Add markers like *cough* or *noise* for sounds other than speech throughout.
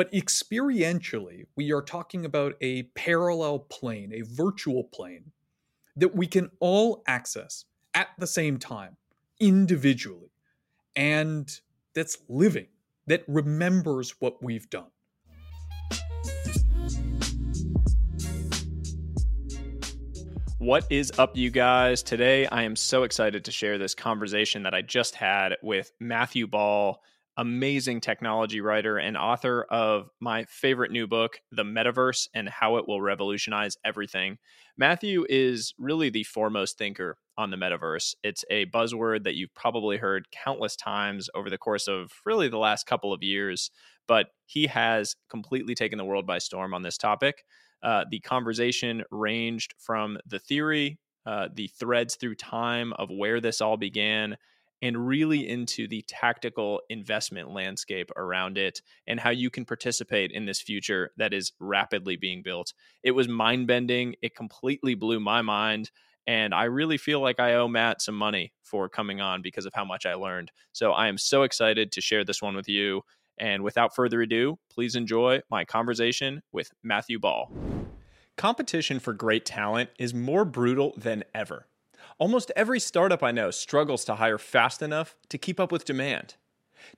But experientially, we are talking about a parallel plane, a virtual plane that we can all access at the same time, individually, and that's living, that remembers what we've done. What is up, you guys? Today, I am so excited to share this conversation that I just had with Matthew Ball, amazing technology writer and author of my favorite new book, The Metaverse and How It Will Revolutionize Everything. Matthew is really the foremost thinker on the metaverse. It's a buzzword that you've probably heard countless times over the course of really the last couple of years, but he has completely taken the world by storm on this topic. Uh, the conversation ranged from the theory, uh, the threads through time of where this all began, and really into the tactical investment landscape around it and how you can participate in this future that is rapidly being built. It was mind bending. It completely blew my mind. And I really feel like I owe Matt some money for coming on because of how much I learned. So I am so excited to share this one with you. And without further ado, please enjoy my conversation with Matthew Ball. Competition for great talent is more brutal than ever. Almost every startup I know struggles to hire fast enough to keep up with demand.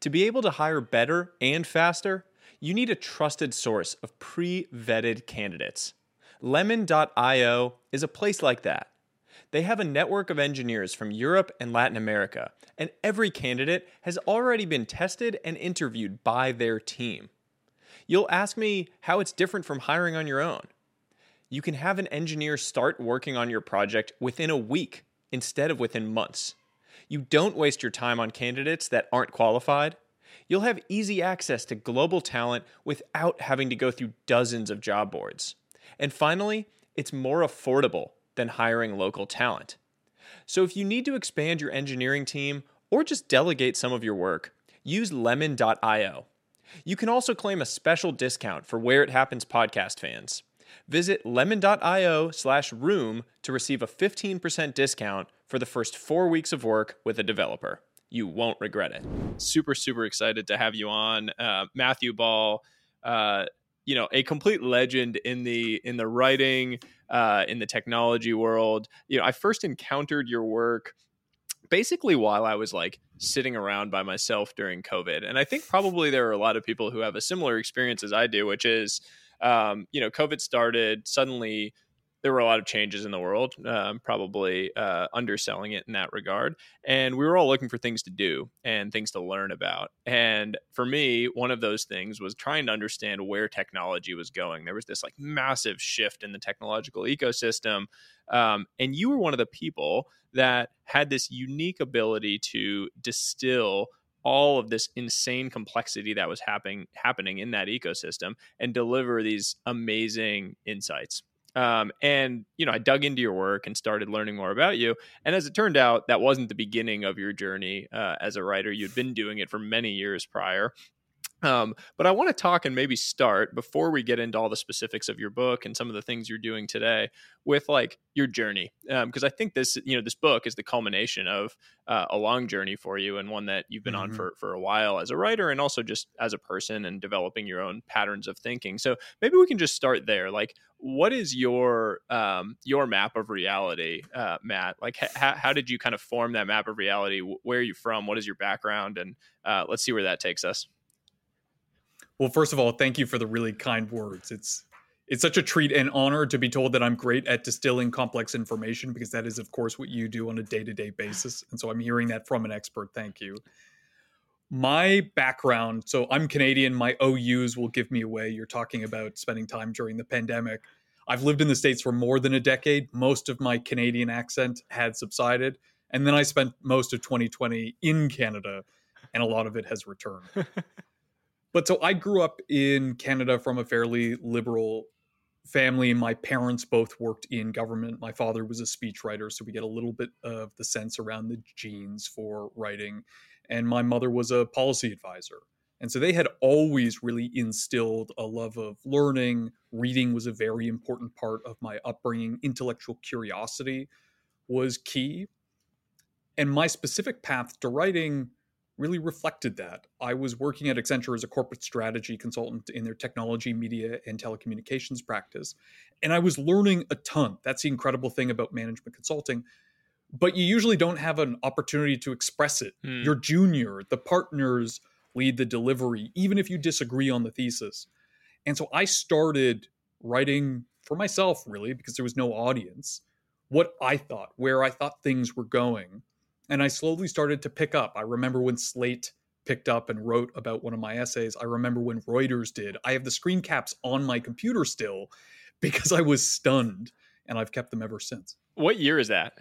To be able to hire better and faster, you need a trusted source of pre vetted candidates. Lemon.io is a place like that. They have a network of engineers from Europe and Latin America, and every candidate has already been tested and interviewed by their team. You'll ask me how it's different from hiring on your own. You can have an engineer start working on your project within a week instead of within months. You don't waste your time on candidates that aren't qualified. You'll have easy access to global talent without having to go through dozens of job boards. And finally, it's more affordable than hiring local talent. So if you need to expand your engineering team or just delegate some of your work, use lemon.io. You can also claim a special discount for Where It Happens podcast fans. Visit lemon.io slash room to receive a 15% discount for the first four weeks of work with a developer. You won't regret it. Super, super excited to have you on. Uh, Matthew Ball, uh, you know, a complete legend in the in the writing, uh, in the technology world. You know, I first encountered your work basically while I was like sitting around by myself during COVID. And I think probably there are a lot of people who have a similar experience as I do, which is, um, you know, COVID started suddenly there were a lot of changes in the world, um, probably uh, underselling it in that regard. And we were all looking for things to do and things to learn about. And for me, one of those things was trying to understand where technology was going. There was this like massive shift in the technological ecosystem. Um, and you were one of the people that had this unique ability to distill all of this insane complexity that was happening happening in that ecosystem and deliver these amazing insights um, and you know, I dug into your work and started learning more about you. And as it turned out, that wasn't the beginning of your journey uh, as a writer. You'd been doing it for many years prior. Um, but I want to talk and maybe start before we get into all the specifics of your book and some of the things you're doing today with like your journey, because um, I think this you know this book is the culmination of uh, a long journey for you and one that you've been mm-hmm. on for for a while as a writer and also just as a person and developing your own patterns of thinking. So maybe we can just start there. Like, what is your um, your map of reality, uh, Matt? Like, ha- how did you kind of form that map of reality? Where are you from? What is your background? And uh, let's see where that takes us. Well, first of all, thank you for the really kind words. It's it's such a treat and honor to be told that I'm great at distilling complex information because that is, of course, what you do on a day to day basis. And so I'm hearing that from an expert. Thank you. My background so I'm Canadian. My OUs will give me away. You're talking about spending time during the pandemic. I've lived in the States for more than a decade. Most of my Canadian accent had subsided. And then I spent most of 2020 in Canada, and a lot of it has returned. *laughs* but so I grew up in Canada from a fairly liberal family. My parents both worked in government. My father was a speechwriter, so we get a little bit of the sense around the genes for writing. And my mother was a policy advisor. And so they had always really instilled a love of learning. Reading was a very important part of my upbringing. Intellectual curiosity was key. And my specific path to writing really reflected that. I was working at Accenture as a corporate strategy consultant in their technology, media, and telecommunications practice. And I was learning a ton. That's the incredible thing about management consulting. But you usually don't have an opportunity to express it. Hmm. You're junior, the partners lead the delivery, even if you disagree on the thesis. And so I started writing for myself, really, because there was no audience, what I thought, where I thought things were going and I slowly started to pick up. I remember when Slate picked up and wrote about one of my essays. I remember when Reuters did. I have the screen caps on my computer still *laughs* because I was stunned and I've kept them ever since. What year is that?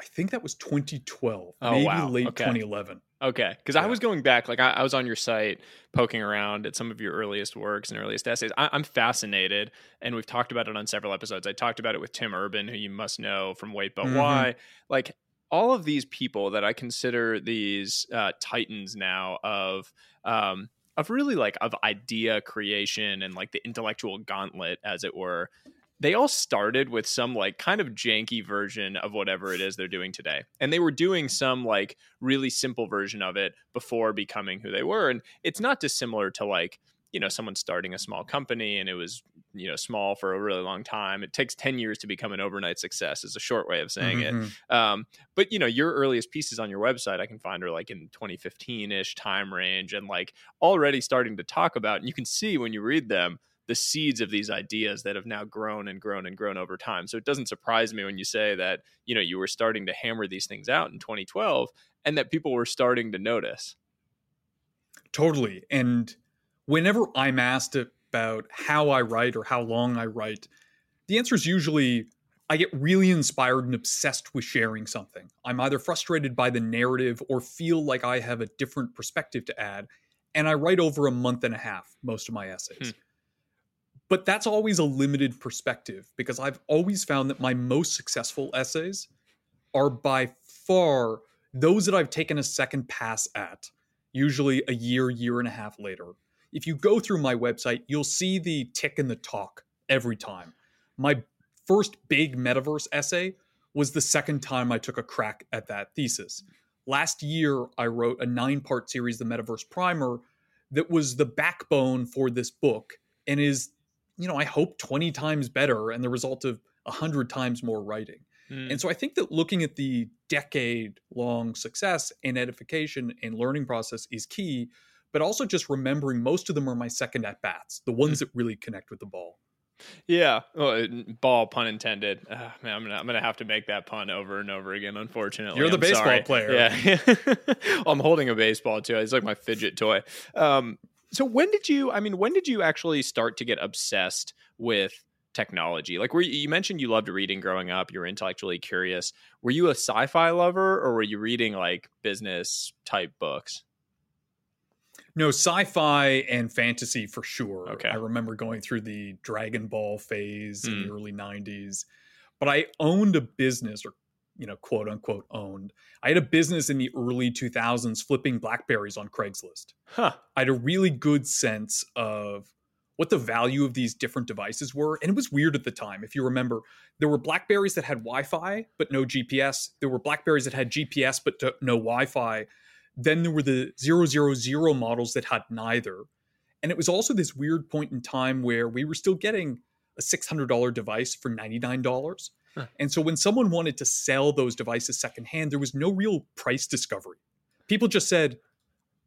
I think that was 2012, Oh, maybe wow. late Okay. 2011. Okay, because I was going back, like I, I was on your site poking around at some of your earliest works and earliest essays. I, I'm fascinated, and we've talked about it on several episodes. I talked about it with Tim Urban, who you must know from Wait But Mhm. Why. Like all of these people that I consider these uh, titans now of um, of really like of idea creation and like the intellectual gauntlet, as it were. They all started with some like kind of janky version of whatever it is they're doing today. And they were doing some like really simple version of it before becoming who they were. And it's not dissimilar to like, you know, someone starting a small company and it was, you know, small for a really long time. It takes 10 years to become an overnight success, is a short way of saying it. Mhm. Um, but you know, your earliest pieces on your website, I can find are like in 2015 ish time range and like already starting to talk about, and you can see when you read them the seeds of these ideas that have now grown and grown and grown over time. So it doesn't surprise me when you say that, you know, you were starting to hammer these things out in 2012 and that people were starting to notice. Totally. And whenever I'm asked about how I write or how long I write, the answer is usually I get really inspired and obsessed with sharing something. I'm either frustrated by the narrative or feel like I have a different perspective to add. And I write over a month and a half most of my essays. Hmm. But that's always a limited perspective because I've always found that my most successful essays are by far those that I've taken a second pass at, usually a year, year and a half later. If you go through my website, you'll see the tick and the talk every time. My first big metaverse essay was the second time I took a crack at that thesis. Last year, I wrote a nine part series, The Metaverse Primer, that was the backbone for this book and is, you know, I hope 20 times better and the result of 100 times more writing. Mm. And so I think that looking at the decade long success and edification and learning process is key, but also just remembering most of them are my second at bats, the ones that really connect with the ball. Yeah, well, ball pun intended. Ah, man, I'm gonna I'm gonna have to make that pun over and over again. Unfortunately, You're the I'm baseball sorry. player. Yeah, *laughs* I'm holding a baseball too. It's like my fidget toy. Um, so when did you? I mean, when did you actually start to get obsessed with technology? Like, were you, you mentioned you loved reading growing up? You were intellectually curious. Were you a sci-fi lover, or were you reading like business type books? No, sci-fi and fantasy for sure. Okay. I remember going through the Dragon Ball phase in Hmm. the early 90s. But I owned a business or you know, quote unquote owned. I had a business in the early 2000s flipping blackberries on Craigslist. Huh. I had a really good sense of what the value of these different devices were. And it was weird at the time. If you remember, there were Blackberries that had Wi Fi, but no GPS. There were Blackberries that had GPS, but no Wi Fi. Then there were the 000 models that had neither. And it was also this weird point in time where we were still getting a $600 device for $99. And so when someone wanted to sell those devices secondhand, there was no real price discovery. People just said,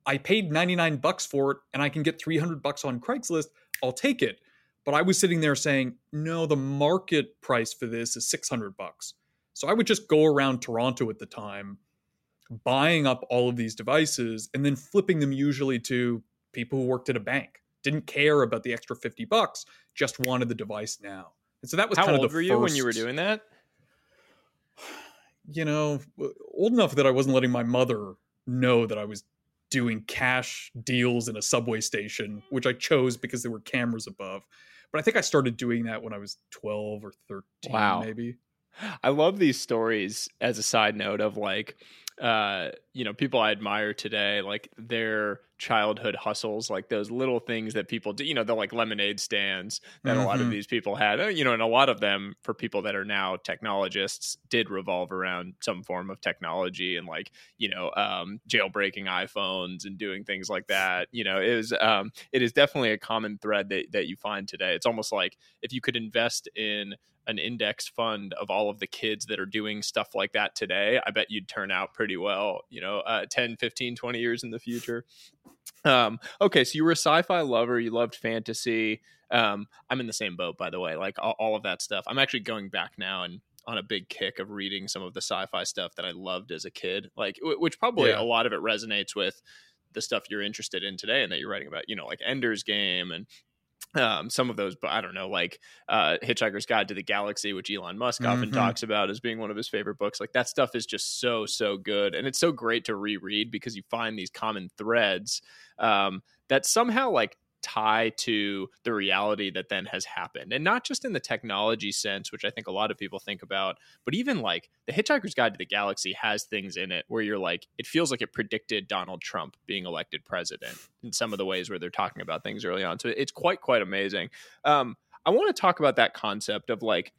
I paid 99 bucks for it and I can get 300 bucks on Craigslist. I'll take it. But I was sitting there saying, no, the market price for this is 600 bucks. So I would just go around Toronto at the time, buying up all of these devices and then flipping them usually to people who worked at a bank. Didn't care about the extra 50 bucks, just wanted the device now. And so that was How kind of old were you when you were doing that? you know, old enough that I wasn't letting my mother know that I was doing cash deals in a subway station, which I chose because there were cameras above. But I think I started doing that when I was 12 or 13, Wow. maybe. I love these stories as a side note of like, uh, you know, people I admire today, like their childhood hustles, like those little things that people do, you know, the like lemonade stands that mm-hmm. a lot of mm-hmm. these people had, uh, you know, and a lot of them for people that are now technologists did revolve around some form of technology and like, you know, um, jailbreaking iPhones and doing things like that. You know, it is, um, it is definitely a common thread that, that you find today. It's almost like if you could invest in an index fund of all of the kids that are doing stuff like that today, I bet you'd turn out pretty well, you know, uh, 10, 15, 20 years in the future. Um, okay, so you were a sci-fi lover, you loved fantasy. Um, I'm in the same boat, by the way, like all, all of that stuff. I'm actually going back now and on a big kick of reading some of the sci-fi stuff that I loved as a kid, like which probably yeah. a lot of it resonates with the stuff you're interested in today and that you're writing about, you know, like Ender's Game and um, some of those, but I don't know, like uh, Hitchhiker's Guide to the Galaxy, which Elon Musk often mm-hmm. talks about as being one of his favorite books. Like that stuff is just so so good, and it's so great to reread because you find these common threads um, that somehow like tie to the reality that then has happened and not just in the technology sense which i think a lot of people think about but even like the hitchhiker's guide to the galaxy has things in it where you're like it feels like it predicted donald trump being elected president in some of the ways where they're talking about things early on so it's quite quite amazing. Um, i want to talk about that concept of like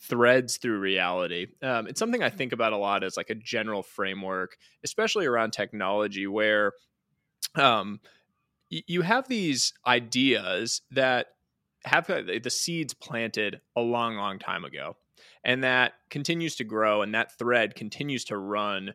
threads through reality. Um, it's something i think about a lot as like a general framework especially around technology where um, you have these ideas that have the seeds planted a long, long time ago, and that continues to grow, and that thread continues to run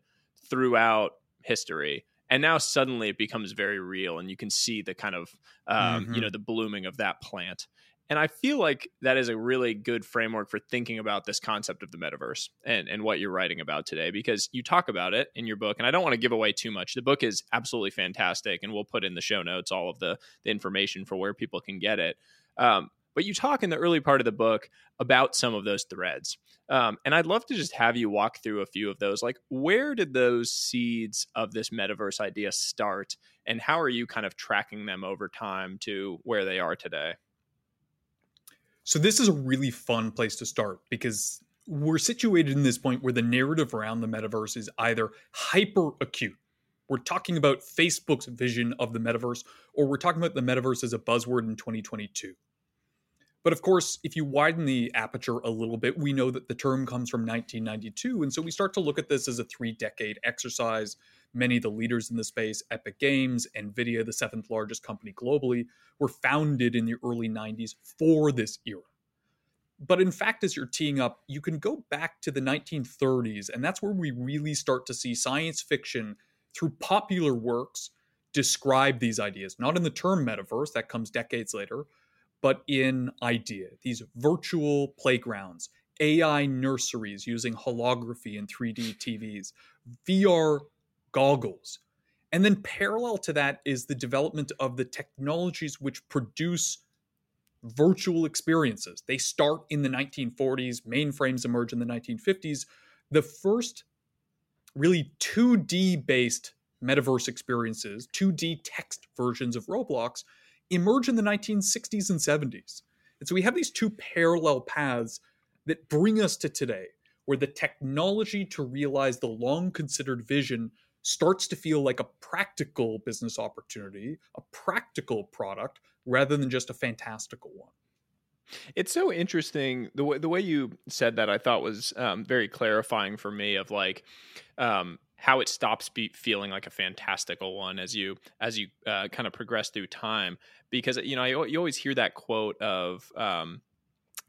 throughout history. And now suddenly it becomes very real, and you can see the kind of um, mm-hmm. you know the blooming of that plant. And I feel like that is a really good framework for thinking about this concept of the metaverse and, and what you're writing about today, because you talk about it in your book. And I don't want to give away too much. The book is absolutely fantastic, and we'll put in the show notes all of the, the information for where people can get it. Um, but you talk in the early part of the book about some of those threads. Um, and I'd love to just have you walk through a few of those. Like, where did those seeds of this metaverse idea start? And how are you kind of tracking them over time to where they are today? So this is a really fun place to start because we're situated in this point where the narrative around the metaverse is either hyper acute. We're talking about Facebook's vision of the metaverse, or we're talking about the metaverse as a buzzword in 2022. But of course, if you widen the aperture a little bit, we know that the term comes from 1992. And so we start to look at this as a three decade exercise Many of the leaders in the space, Epic Games, Nvidia, the seventh largest company globally, were founded in the early 90s for this era. But in fact, as you're teeing up, you can go back to the 1930s, and that's where we really start to see science fiction through popular works describe these ideas, not in the term metaverse, that comes decades later, but in idea, these virtual playgrounds, AI nurseries using holography and 3D TVs, VR goggles. And then parallel to that is the development of the technologies which produce virtual experiences. They start in the 1940s, mainframes emerge in the 1950s. The first really 2D based metaverse experiences, 2D text versions of Roblox, emerge in the 1960s and 70s. And so we have these two parallel paths that bring us to today, where the technology to realize the long considered vision starts to feel like a practical business opportunity, a practical product, rather than just a fantastical one. It's so interesting the way the way you said that. I thought was um, very clarifying for me of like um, how it stops be feeling like a fantastical one as you as you uh, kind of progress through time. Because you know you, you always hear that quote of um,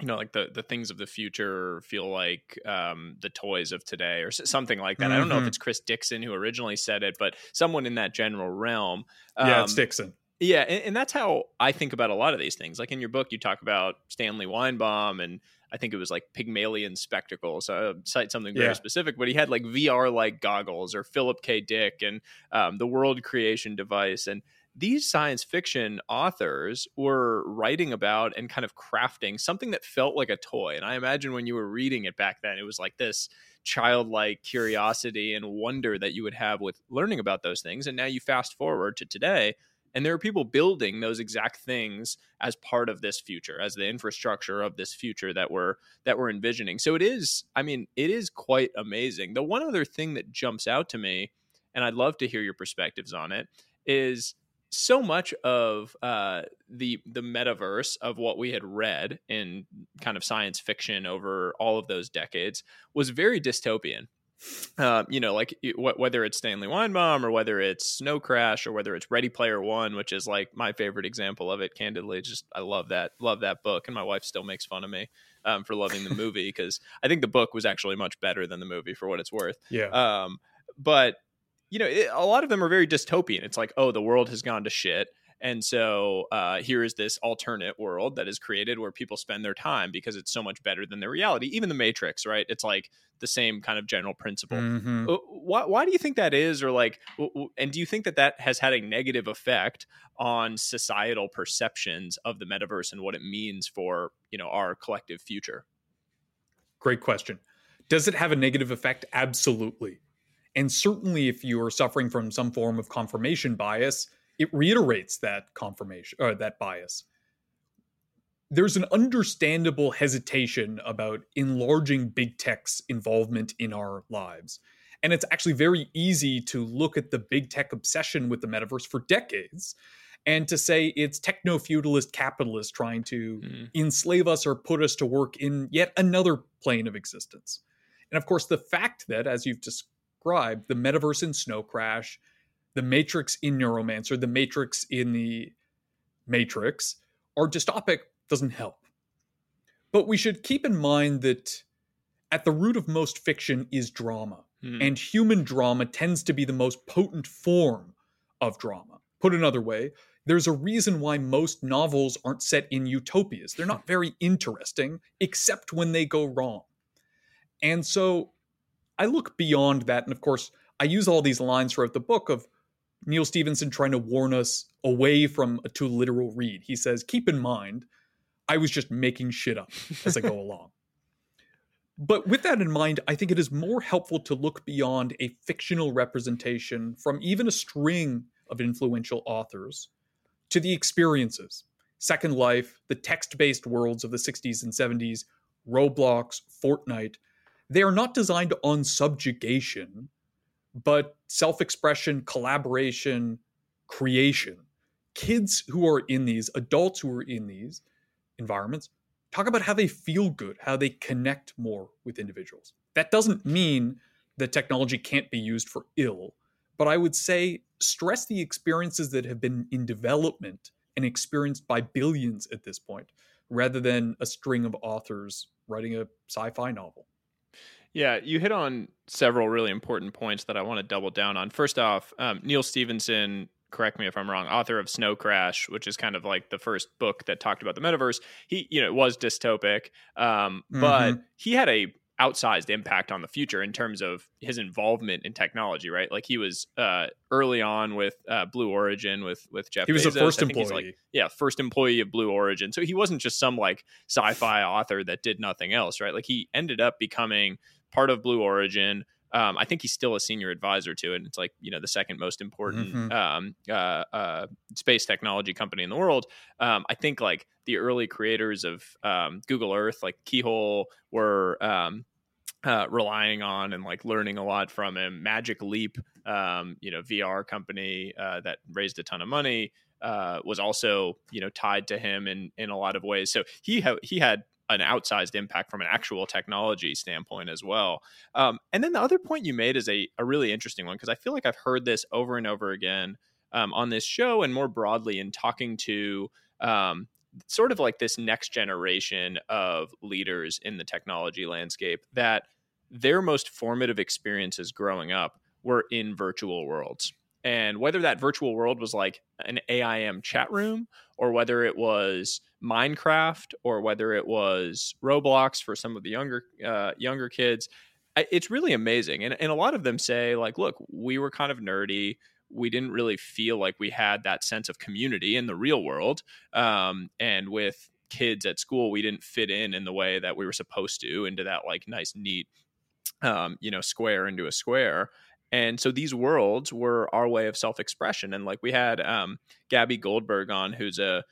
you know like the the things of the future feel like um, the toys of today or something like that mm-hmm. i don't know if mm-hmm. it's chris dixon who originally said it but someone in that general realm um, yeah it's um, dixon yeah and, and, that's how i think about a lot of these things like in your book you talk about stanley weinbaum and i think it was like pygmalion spectacles so uh, cite something very yeah. specific but he had like vr like goggles or philip k dick and um, the world creation device and these science fiction authors were writing about and kind of crafting something that felt like a toy. And I imagine when you were reading it back then, it was like this childlike curiosity and wonder that you would have with learning about those things. And now you fast forward to today, and there are people building those exact things as part of this future, as the infrastructure of this future that we're that we're envisioning. So it is, I mean, it is quite amazing. The one other thing that jumps out to me, and I'd love to hear your perspectives on it, is so much of uh, the the metaverse of what we had read in kind of science fiction over all of those decades was very dystopian. Uh, you know, like whether it's Stanley Weinbaum or whether it's Snow Crash or whether it's Ready Player One, which is like my favorite example of it. Candidly, just I love that love that book, and my wife still makes fun of me um, for loving the movie *laughs* because I think the book was actually much better than the movie for what it's worth. Yeah. Um, but you know, it, a lot of them are very dystopian. It's like, oh, the world has gone to shit. And so uh, here is this alternate world that is created where people spend their time because it's so much better than the reality. Even the Matrix, right? It's like the same kind of general principle. Mm-hmm. Uh, why, why do you think that is? Or like, and do you think that that has had a negative effect on societal perceptions of the metaverse and what it means for you know our collective future? Great question. Does it have a negative effect? Absolutely. And certainly, if you are suffering from some form of confirmation bias, it reiterates that confirmation or that bias. There's an understandable hesitation about enlarging big tech's involvement in our lives. And it's actually very easy to look at the big tech obsession with the metaverse for decades and to say it's techno feudalist capitalists trying to mm. enslave us or put us to work in yet another plane of existence. And of course, the fact that, as you've described, the metaverse in Snow Crash, the Matrix in Neuromancer, the Matrix in the Matrix are dystopic doesn't help. But we should keep in mind that at the root of most fiction is drama, hmm. and human drama tends to be the most potent form of drama. Put another way, there's a reason why most novels aren't set in utopias. They're not very interesting, except when they go wrong. And so I look beyond that, and of course, I use all these lines throughout the book of Neal Stephenson trying to warn us away from a too literal read. He says, "Keep in mind, I was just making shit up *laughs* as I go along." But with that in mind, I think it is more helpful to look beyond a fictional representation from even a string of influential authors to the experiences. Second Life, the text based worlds of the 60s and 70s, Roblox, Fortnite, they are not designed on subjugation, but self expression, collaboration, creation. Kids who are in these, adults who are in these environments, talk about how they feel good, how they connect more with individuals. That doesn't mean that technology can't be used for ill, but I would say stress the experiences that have been in development and experienced by billions at this point, rather than a string of authors writing a sci fi novel. Yeah, you hit on several really important points that I want to double down on. First off, um, Neal Stephenson, correct me if I'm wrong, author of Snow Crash, which is kind of like the first book that talked about the metaverse. He, you know, it was dystopic, um, mm-hmm. but he had a outsized impact on the future in terms of his involvement in technology, right? Like he was uh, early on with uh, Blue Origin with with Jeff. He was Bezos. the first employee. Like, yeah, first employee of Blue Origin. So he wasn't just some like sci-fi author that did nothing else, right? Like he ended up becoming part of Blue Origin. Um, I think he's still a senior advisor to it. And it's like you know the second most important mm-hmm. um, uh, uh, space technology company in the world. Um, I think like the early creators of um, Google Earth, like Keyhole, were um, uh, relying on and like learning a lot from him. Magic Leap, um, you know, VR company uh, that raised a ton of money. Uh, was also you know tied to him in in a lot of ways. So he ha- he had an outsized impact from an actual technology standpoint as well. Um, and then the other point you made is a, a really interesting one because I feel like I've heard this over and over again um, on this show and more broadly in talking to um, sort of like this next generation of leaders in the technology landscape that their most formative experiences growing up were in virtual worlds. And whether that virtual world was like an AIM chat room or whether it was Minecraft or whether it was Roblox for some of the younger uh, younger kids, it's really amazing. And, and a lot of them say like, look, we were kind of nerdy. We didn't really feel like we had that sense of community in the real world. Um, and with kids at school, we didn't fit in in the way that we were supposed to into that like nice, neat, um, you know, square into a square. And so these worlds were our way of self expression. And like we had um, Gabby Goldberg on, who's a,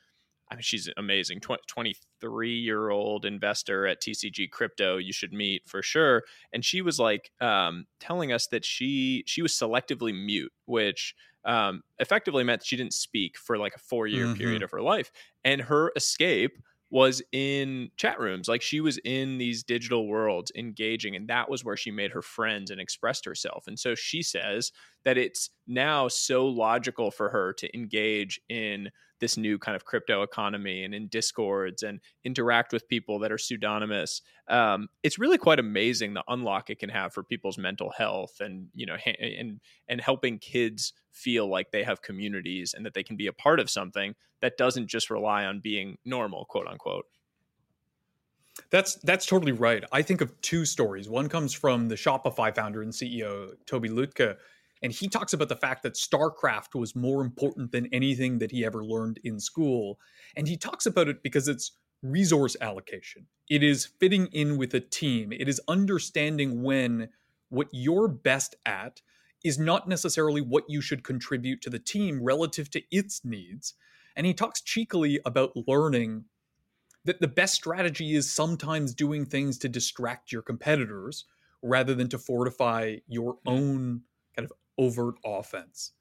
I mean, she's amazing, 23 year old investor at TCG Crypto. You should meet for sure. And she was like um, telling us that she she was selectively mute, which um, effectively meant she didn't speak for like a four year Mhm. period of her life. And her escape was in chat rooms. Like she was in these digital worlds engaging, and that was where she made her friends and expressed herself. And so she says that it's now so logical for her to engage in this new kind of crypto economy and in discords and interact with people that are pseudonymous um, it's really quite amazing the unlock it can have for people's mental health and you know ha- and and helping kids feel like they have communities and that they can be a part of something that doesn't just rely on being normal quote unquote That's that's totally right. I think of two stories. One comes from the Shopify founder and CEO Tobi Lütke, and he talks about the fact that StarCraft was more important than anything that he ever learned in school. And he talks about it because it's resource allocation. It is fitting in with a team. It is understanding when what you're best at is not necessarily what you should contribute to the team relative to its needs. And he talks cheekily about learning that the best strategy is sometimes doing things to distract your competitors rather than to fortify your own overt offense.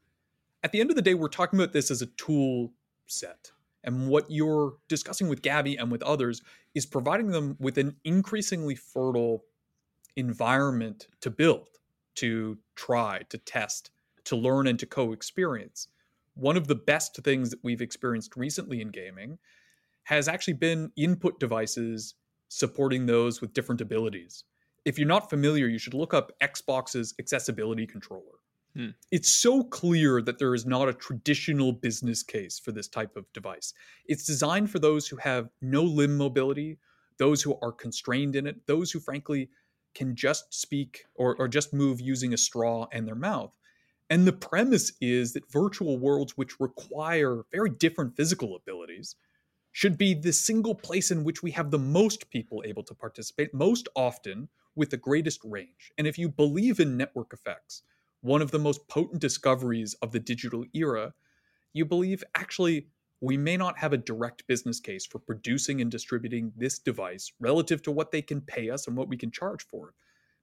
At the end of the day, we're talking about this as a tool set. And what you're discussing with Gabby and with others is providing them with an increasingly fertile environment to build, to try, to test, to learn, and to co experience. One of the best things that we've experienced recently in gaming has actually been input devices supporting those with different abilities. If you're not familiar, you should look up Xbox's accessibility controller. Hmm. It's so clear that there is not a traditional business case for this type of device. It's designed for those who have no limb mobility, those who are constrained in it, those who, frankly, can just speak or, or just move using a straw and their mouth. And the premise is that virtual worlds, which require very different physical abilities, should be the single place in which we have the most people able to participate most often with the greatest range. And if you believe in network effects, one of the most potent discoveries of the digital era, you believe actually we may not have a direct business case for producing and distributing this device relative to what they can pay us and what we can charge for it.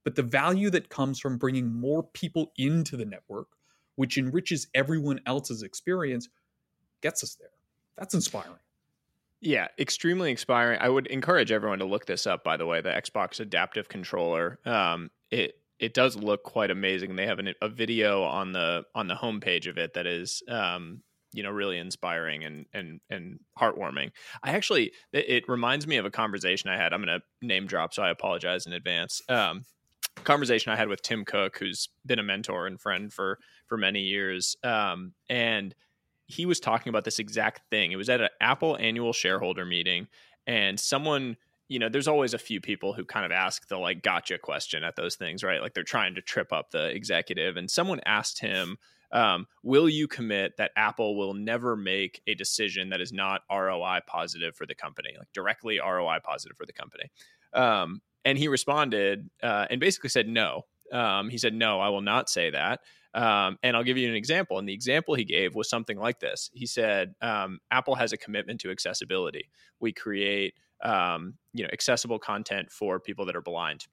But the value that comes from bringing more people into the network, which enriches everyone else's experience, gets us there. That's inspiring. Yeah, extremely inspiring. I would encourage everyone to look this up. By the way, the Xbox Adaptive Controller. Um, it it does look quite amazing. They have an, a video on the on the homepage of it that is, um, you know, really inspiring and and and heartwarming. I actually, it, it reminds me of a conversation I had. I'm going to name drop, so I apologize in advance. Um, conversation I had with Tim Cook, who's been a mentor and friend for for many years, um, and he was talking about this exact thing. It was at an Apple annual shareholder meeting, and someone, you know, there's always a few people who kind of ask the like gotcha question at those things, right? Like they're trying to trip up the executive. And someone asked him, um, Will you commit that Apple will never make a decision that is not ROI positive for the company, like directly ROI positive for the company? Um, and he responded uh, and basically said, No. Um, he said, No, I will not say that. Um, and I'll give you an example. And the example he gave was something like this. He said, um, Apple has a commitment to accessibility. We create, um, you know, accessible content for people that are blind.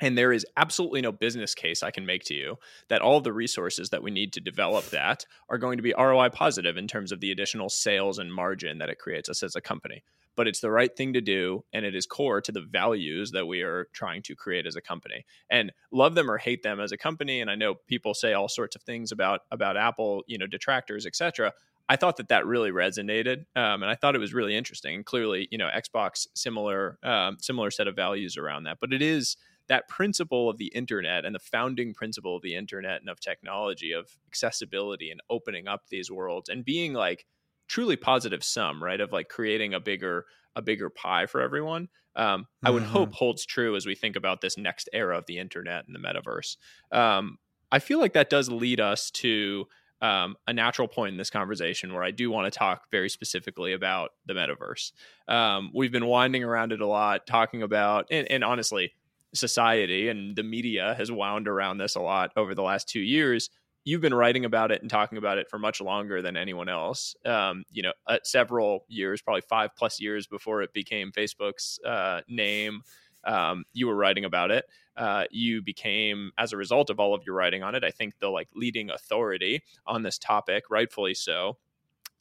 And there is absolutely no business case I can make to you that all of the resources that we need to develop that are going to be ROI positive in terms of the additional sales and margin that it creates us as a company. But it's the right thing to do, and it is core to the values that we are trying to create as a company. And love them or hate them as a company. And I know people say all sorts of things about about Apple, you know, detractors, etc. I thought that that really resonated, um, and I thought it was really interesting. And clearly, you know, Xbox similar um, similar set of values around that. But it is that principle of the internet and the founding principle of the internet and of technology of accessibility and opening up these worlds and being like truly positive sum right of like creating a bigger a bigger pie for everyone um, i would Mhm. hope holds true as we think about this next era of the internet and the metaverse um, i feel like that does lead us to um, a natural point in this conversation where I do want to talk very specifically about the metaverse. Um, we've been winding around it a lot, talking about, and, and honestly, society and the media has wound around this a lot over the last two years. You've been writing about it and talking about it for much longer than anyone else. Um, you know, uh, several years, probably five plus years before it became Facebook's uh, name. Um, you were writing about it. Uh, you became, as a result of all of your writing on it, I think the like leading authority on this topic, rightfully so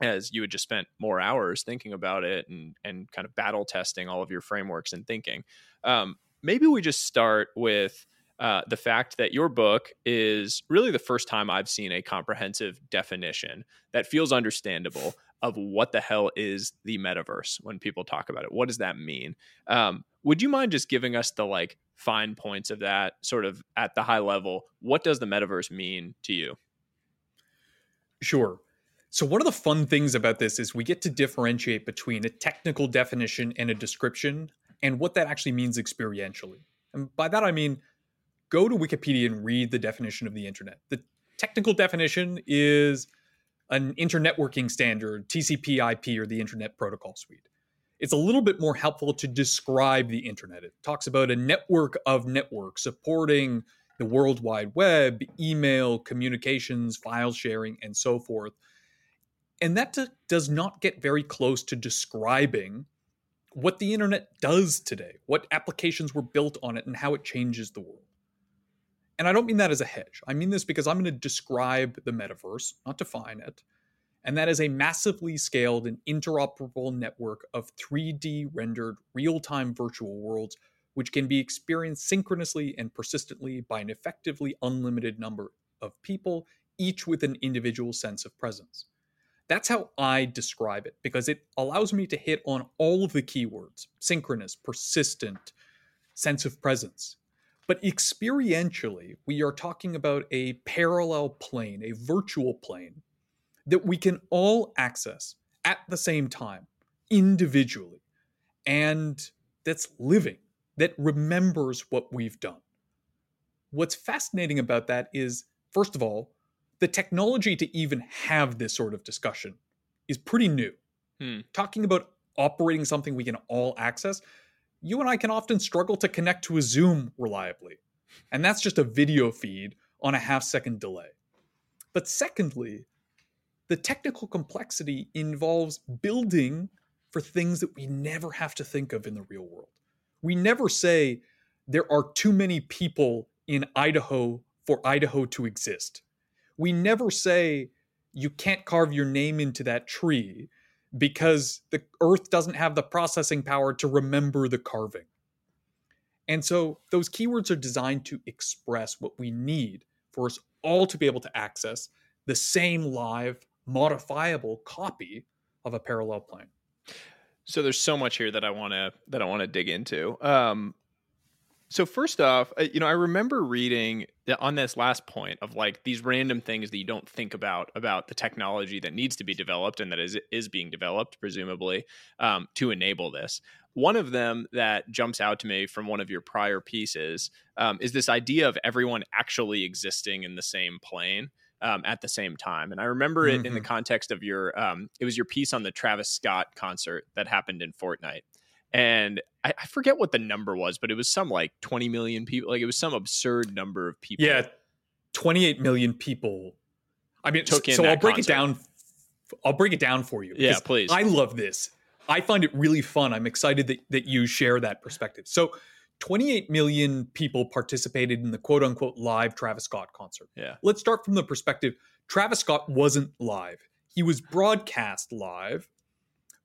as you had just spent more hours thinking about it and and kind of battle testing all of your frameworks and thinking. Um, maybe we just start with uh, the fact that your book is really the first time I've seen a comprehensive definition that feels understandable of what the hell is the metaverse when people talk about it. What does that mean? Um, would you mind just giving us the like fine points of that sort of at the high level? What does the metaverse mean to you? Sure. So, one of the fun things about this is we get to differentiate between a technical definition and a description and what that actually means experientially. And by that, I mean, go to Wikipedia and read the definition of the internet. The technical definition is an internetworking standard, TCP IP, or the Internet Protocol Suite. It's a little bit more helpful to describe the internet. It talks about a network of networks supporting the World Wide Web, email, communications, file sharing, and so forth and that t- does not get very close to describing what the internet does today, what applications were built on it, and how it changes the world. And I don't mean that as a hedge. I mean this because I'm going to describe the metaverse, not define it. And that is a massively scaled and interoperable network of 3D rendered real time virtual worlds, which can be experienced synchronously and persistently by an effectively unlimited number of people, each with an individual sense of presence. That's how I describe it because it allows me to hit on all of the keywords synchronous, persistent, sense of presence. But experientially, we are talking about a parallel plane, a virtual plane that we can all access at the same time, individually, and that's living, that remembers what we've done. What's fascinating about that is, first of all, the technology to even have this sort of discussion is pretty new. Hmm. Talking about operating something we can all access, you and I can often struggle to connect to a Zoom reliably. And that's just a video feed on a half second delay. But secondly, the technical complexity involves building for things that we never have to think of in the real world. We never say there are too many people in Idaho for Idaho to exist we never say you can't carve your name into that tree because the earth doesn't have the processing power to remember the carving. And so those keywords are designed to express what we need for us all to be able to access the same live modifiable copy of a parallel plane. So there's so much here that I want to that I want to dig into. Um, so first off, uh, you know, I remember reading on this last point of like these random things that you don't think about about the technology that needs to be developed and that is is being developed, presumably, um, to enable this. One of them that jumps out to me from one of your prior pieces um, is this idea of everyone actually existing in the same plane. Um, at the same time. And I remember it mm-hmm. in the mm-hmm. context of your, um, it was your piece on the Travis Scott concert that happened in Fortnite and I, I, forget what the number was, but it was some like 20 million people. Like it was some absurd number of people. Yeah, 28 million people. I mean, so, so I'll break concert. it down. I'll break it down for you. Yeah, please. I love this. I find it really fun. I'm excited that, that you share that perspective. So, 28 million people participated in the quote unquote live Travis Scott concert. Yeah. Let's start from the perspective Travis Scott wasn't live. He was broadcast live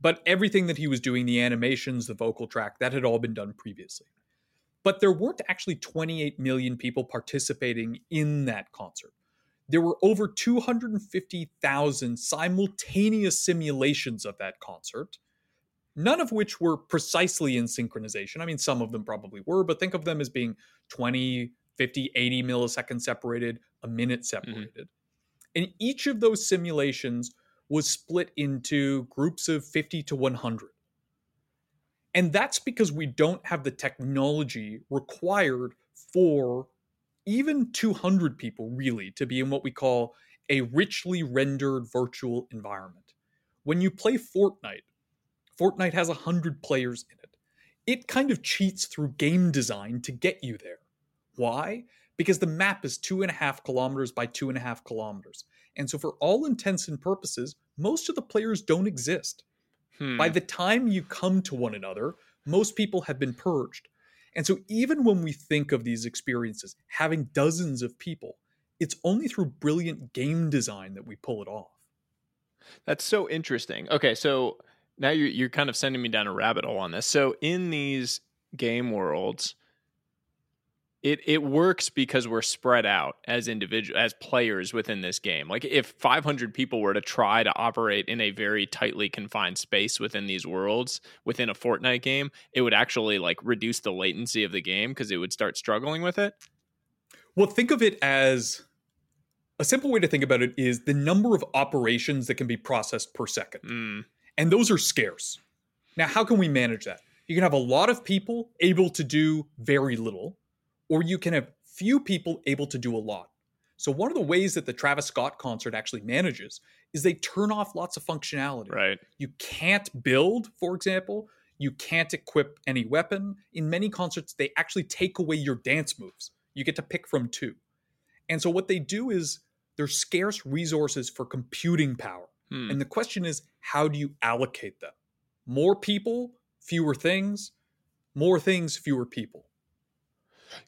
but everything that he was doing, the animations, the vocal track, that had all been done previously. But there weren't actually 28 million people participating in that concert. There were over 250,000 simultaneous simulations of that concert, none of which were precisely in synchronization. I mean, some of them probably were, but think of them as being 20, 50, 80 milliseconds separated, a minute mm-hmm. separated. Mm-hmm. And each of those simulations was split into groups of 50 to 100. And that's because we don't have the technology required for even 200 people, really, to be in what we call a richly rendered virtual environment. When you play Fortnite, Fortnite has 100 players in it. It kind of cheats through game design to get you there. Why? Because the map is two and a half kilometers by two and a half kilometers. And so, for all intents and purposes, most of the players don't exist. Hmm. By the time you come to one another, most people have been purged. And so, even when we think of these experiences having dozens of people, it's only through brilliant game design that we pull it off. That's so interesting. Okay, so now you're you're kind of sending me down a rabbit hole on this. So in these game worlds, it it works because we're spread out as individual as players within this game. Like if 500 people were to try to operate in a very tightly confined space within these worlds within a Fortnite game, it would actually like reduce the latency of the game because it would start struggling with it. Well, think of it as a simple way to think about it is the number of operations that can be processed per second. Mm. And those are scarce. Now, how can we manage that? You can have a lot of people able to do very little or you can have few people able to do a lot. So one of the ways that the Travis Scott concert actually manages is they turn off lots of functionality. Right. You can't build, for example, you can't equip any weapon. In many concerts they actually take away your dance moves. You get to pick from two. And so what they do is there's scarce resources for computing power. Hmm. And the question is how do you allocate them? More people, fewer things, more things, fewer people.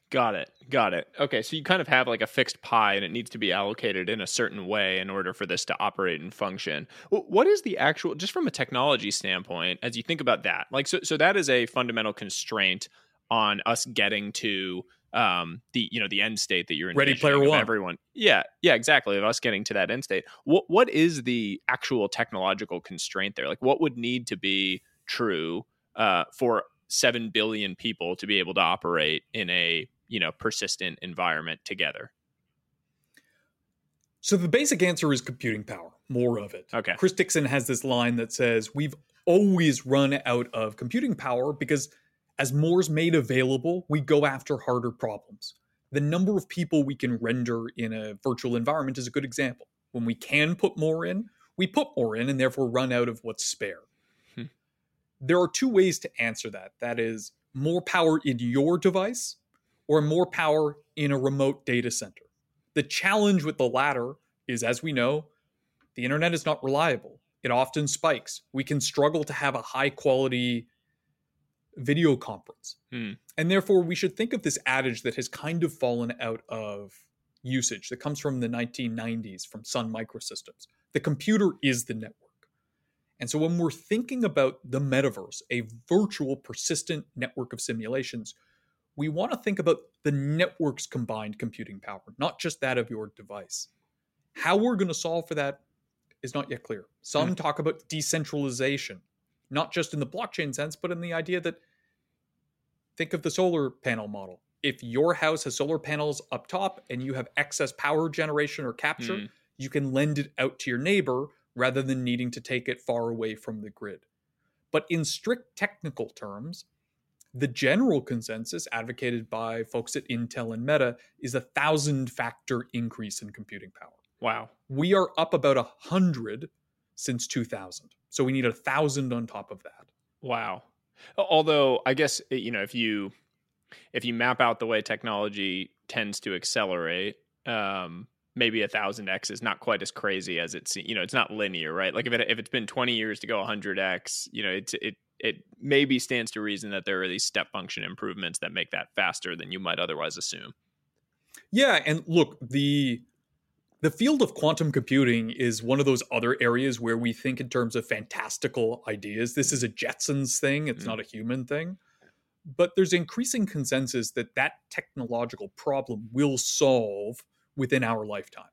Got it. Got it. Okay, so you kind of have like a fixed pie and it needs to be allocated in a certain way in order for this to operate and function. What is the actual just from a technology standpoint as you think about that? Like so so that is a fundamental constraint on us getting to um the you know the end state that you're in. ready player one. everyone. Yeah yeah exactly of us getting to that end state. What what is the actual technological constraint there? Like what would need to be true uh for 7 billion people to be able to operate in a you know persistent environment together? So the basic answer is computing power more of it. Okay. Chris dixon has this line that says we've always run out of computing power because as more's made available we go after harder problems the number of people we can render in a virtual environment is a good example when we can put more in we put more in and therefore run out of what's spare hmm. there are two ways to answer that. That is more power in your device or more power in a remote data center. The challenge with the latter is, as we know, the internet is not reliable. It often spikes. We can struggle to have a high quality video conference. Hmm. And therefore, we should think of this adage that has kind of fallen out of usage that comes from the 1990s from Sun Microsystems. The computer is the network. And so when we're thinking about the metaverse, a virtual persistent network of simulations, we want to think about the network's combined computing power, not just that of your device. How we're going to solve for that is not yet clear. Some mm. talk about decentralization, not just in the blockchain sense, but in the idea that think of the solar panel model. If your house has solar panels up top and you have excess power generation or capture, mm. you can lend it out to your neighbor rather than needing to take it far away from the grid. But in strict technical terms, the general consensus advocated by folks at Intel and Meta is a thousand factor increase in computing power. Wow. We are up about a hundred since 2000. So we need a thousand on top of that. Wow. Although I guess you know if you if you map out the way technology tends to accelerate, um, maybe a thousand X is not quite as crazy as it's you know it's not linear, right? Like if it if it's been twenty years to go hundred X, you know it's it it maybe stands to reason that there are these step function improvements that make that faster than you might otherwise assume. Yeah, and look the the field of quantum computing is one of those other areas where we think in terms of fantastical ideas. This is a Jetsons thing; it's mm-hmm. not a human thing. But there's increasing consensus that that technological problem will solve within our lifetime.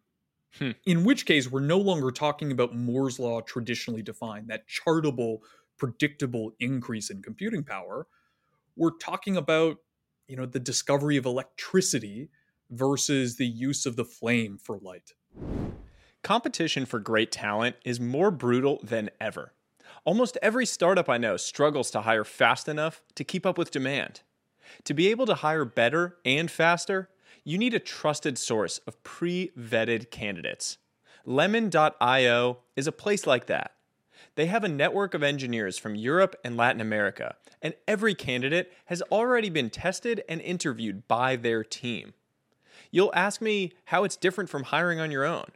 Hmm. In which case, we're no longer talking about Moore's law traditionally defined, that chartable, predictable increase in computing power. We're talking about, you know, the discovery of electricity versus the use of the flame for light. Competition for great talent is more brutal than ever. Almost every startup I know struggles to hire fast enough to keep up with demand. To be able to hire better and faster, you need a trusted source of pre vetted candidates. Lemon.io is a place like that. They have a network of engineers from Europe and Latin America, and every candidate has already been tested and interviewed by their team. You'll ask me how it's different from hiring on your own.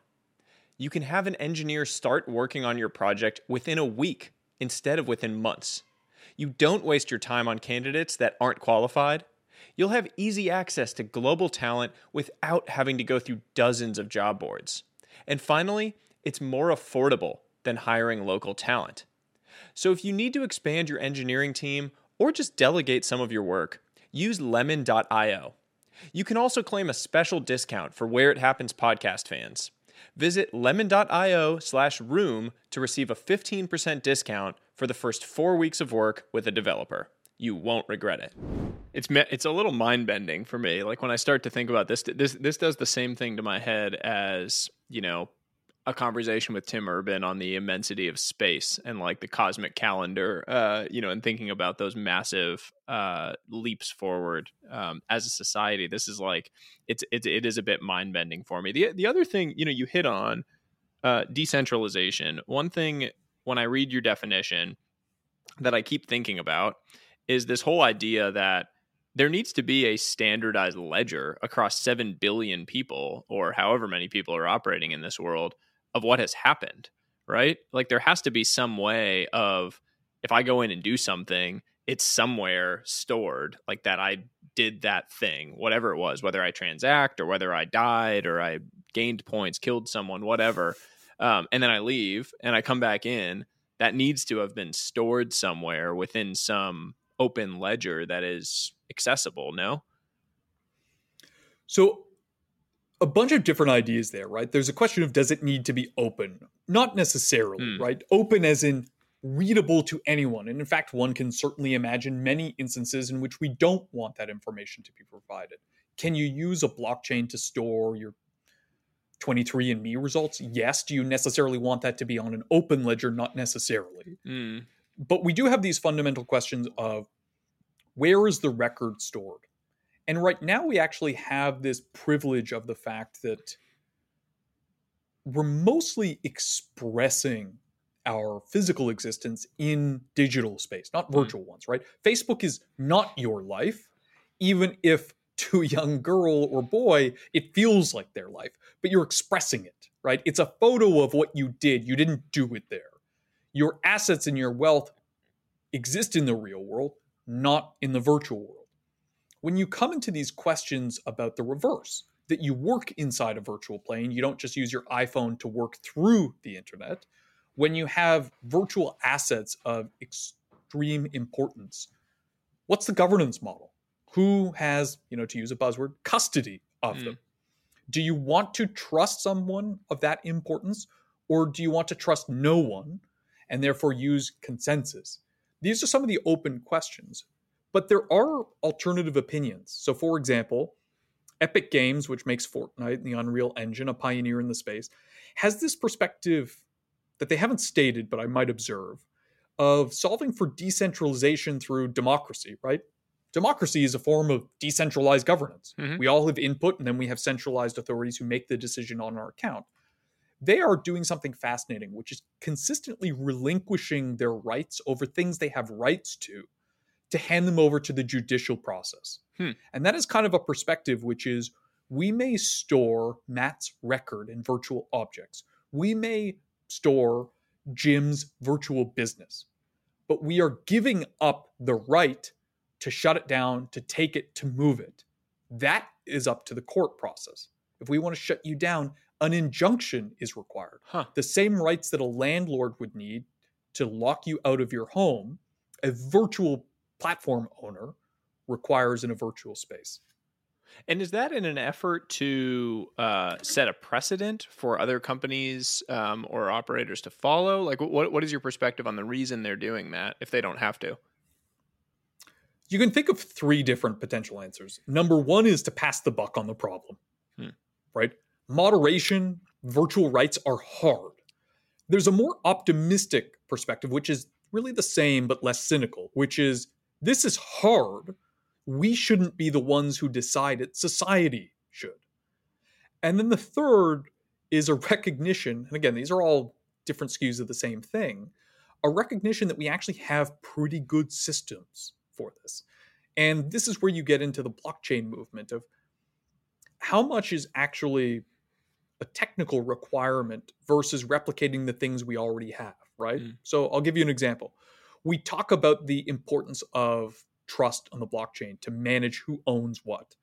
You can have an engineer start working on your project within a week instead of within months. You don't waste your time on candidates that aren't qualified You'll have easy access to global talent without having to go through dozens of job boards. And finally, it's more affordable than hiring local talent. So if you need to expand your engineering team or just delegate some of your work, use lemon.io. You can also claim a special discount for Where It Happens podcast fans. Visit lemon.io slash room to receive a 15% discount for the first four weeks of work with a developer. You won't regret it. It's it's a little mind bending for me. Like when I start to think about this, this this does the same thing to my head as you know a conversation with Tim Urban on the immensity of space and like the cosmic calendar, uh, you know, and thinking about those massive uh, leaps forward um, as a society. This is like it's it, it is a bit mind bending for me. The the other thing, you know, you hit on uh, decentralization. One thing when I read your definition that I keep thinking about is this whole idea that there needs to be a standardized ledger across 7 billion people or however many people are operating in this world of what has happened, right? Like there has to be some way of if I go in and do something, it's somewhere stored like that I did that thing, whatever it was, whether I transact or whether I died or I gained points, killed someone, whatever. Um, and then I leave and I come back in. That needs to have been stored somewhere within some open ledger that is accessible. No. So a bunch of different ideas there, right? There's a question of does it need to be open? Not necessarily, mm. right? Open as in readable to anyone. And in fact, one can certainly imagine many instances in which we don't want that information to be provided. Can you use a blockchain to store your 23andMe results? Yes. Do you necessarily want that to be on an open ledger? Not necessarily. Mm. But we do have these fundamental questions of where is the record stored? And right now, we actually have this privilege of the fact that we're mostly expressing our physical existence in digital space, not hmm. virtual mm. ones, right? Facebook is not your life, even if to a *laughs* young girl or boy, it feels like their life, but you're expressing it, right? It's a photo of what you did. You didn't do it there. Your assets and your wealth exist in the real world, not in the virtual world when you come into these questions about the reverse, that you work inside a virtual plane, you don't just use your iPhone to work through the internet. When you have virtual assets of extreme importance, what's the governance model? Who has, you know, to use a buzzword, custody of mm. them? Do you want to trust someone of that importance, or do you want to trust no one and therefore use consensus? These are some of the open questions. But there are alternative opinions. So, for example, Epic Games, which makes Fortnite and the Unreal Engine, a pioneer in the space, has this perspective that they haven't stated, but I might observe, of solving for decentralization through democracy, right? Democracy is a form of decentralized governance. Mm-hmm. We all have input, and then we have centralized authorities who make the decision on our account. They are doing something fascinating, which is consistently relinquishing their rights over things they have rights to to hand them over to the judicial process. Hmm. And that is kind of a perspective which is we may store Matt's record in virtual objects. We may store Jim's virtual business, but we are giving up the right to shut it down, to take it, to move it. That is up to the court process. If we want to shut you down, an injunction is required. Huh. The same rights that a landlord would need to lock you out of your home, a virtual platform owner requires in a virtual space. And is that in an effort to uh, set a precedent for other companies um, or operators to follow? Like, what what is your perspective on the reason they're doing that if they don't have to? You can think of three different potential answers. Number one is to pass the buck on the problem, hmm. right? Moderation, virtual rights are hard. There's a more optimistic perspective, which is really the same but less cynical, which is this is hard. We shouldn't be the ones who decide it. Society should. And then the third is a recognition, and again, these are all different skews of the same thing, a recognition that we actually have pretty good systems for this. And this is where you get into the blockchain movement of how much is actually a technical requirement versus replicating the things we already have, right? Mm. So I'll give you an example we talk about the importance of trust on the blockchain to manage who owns what.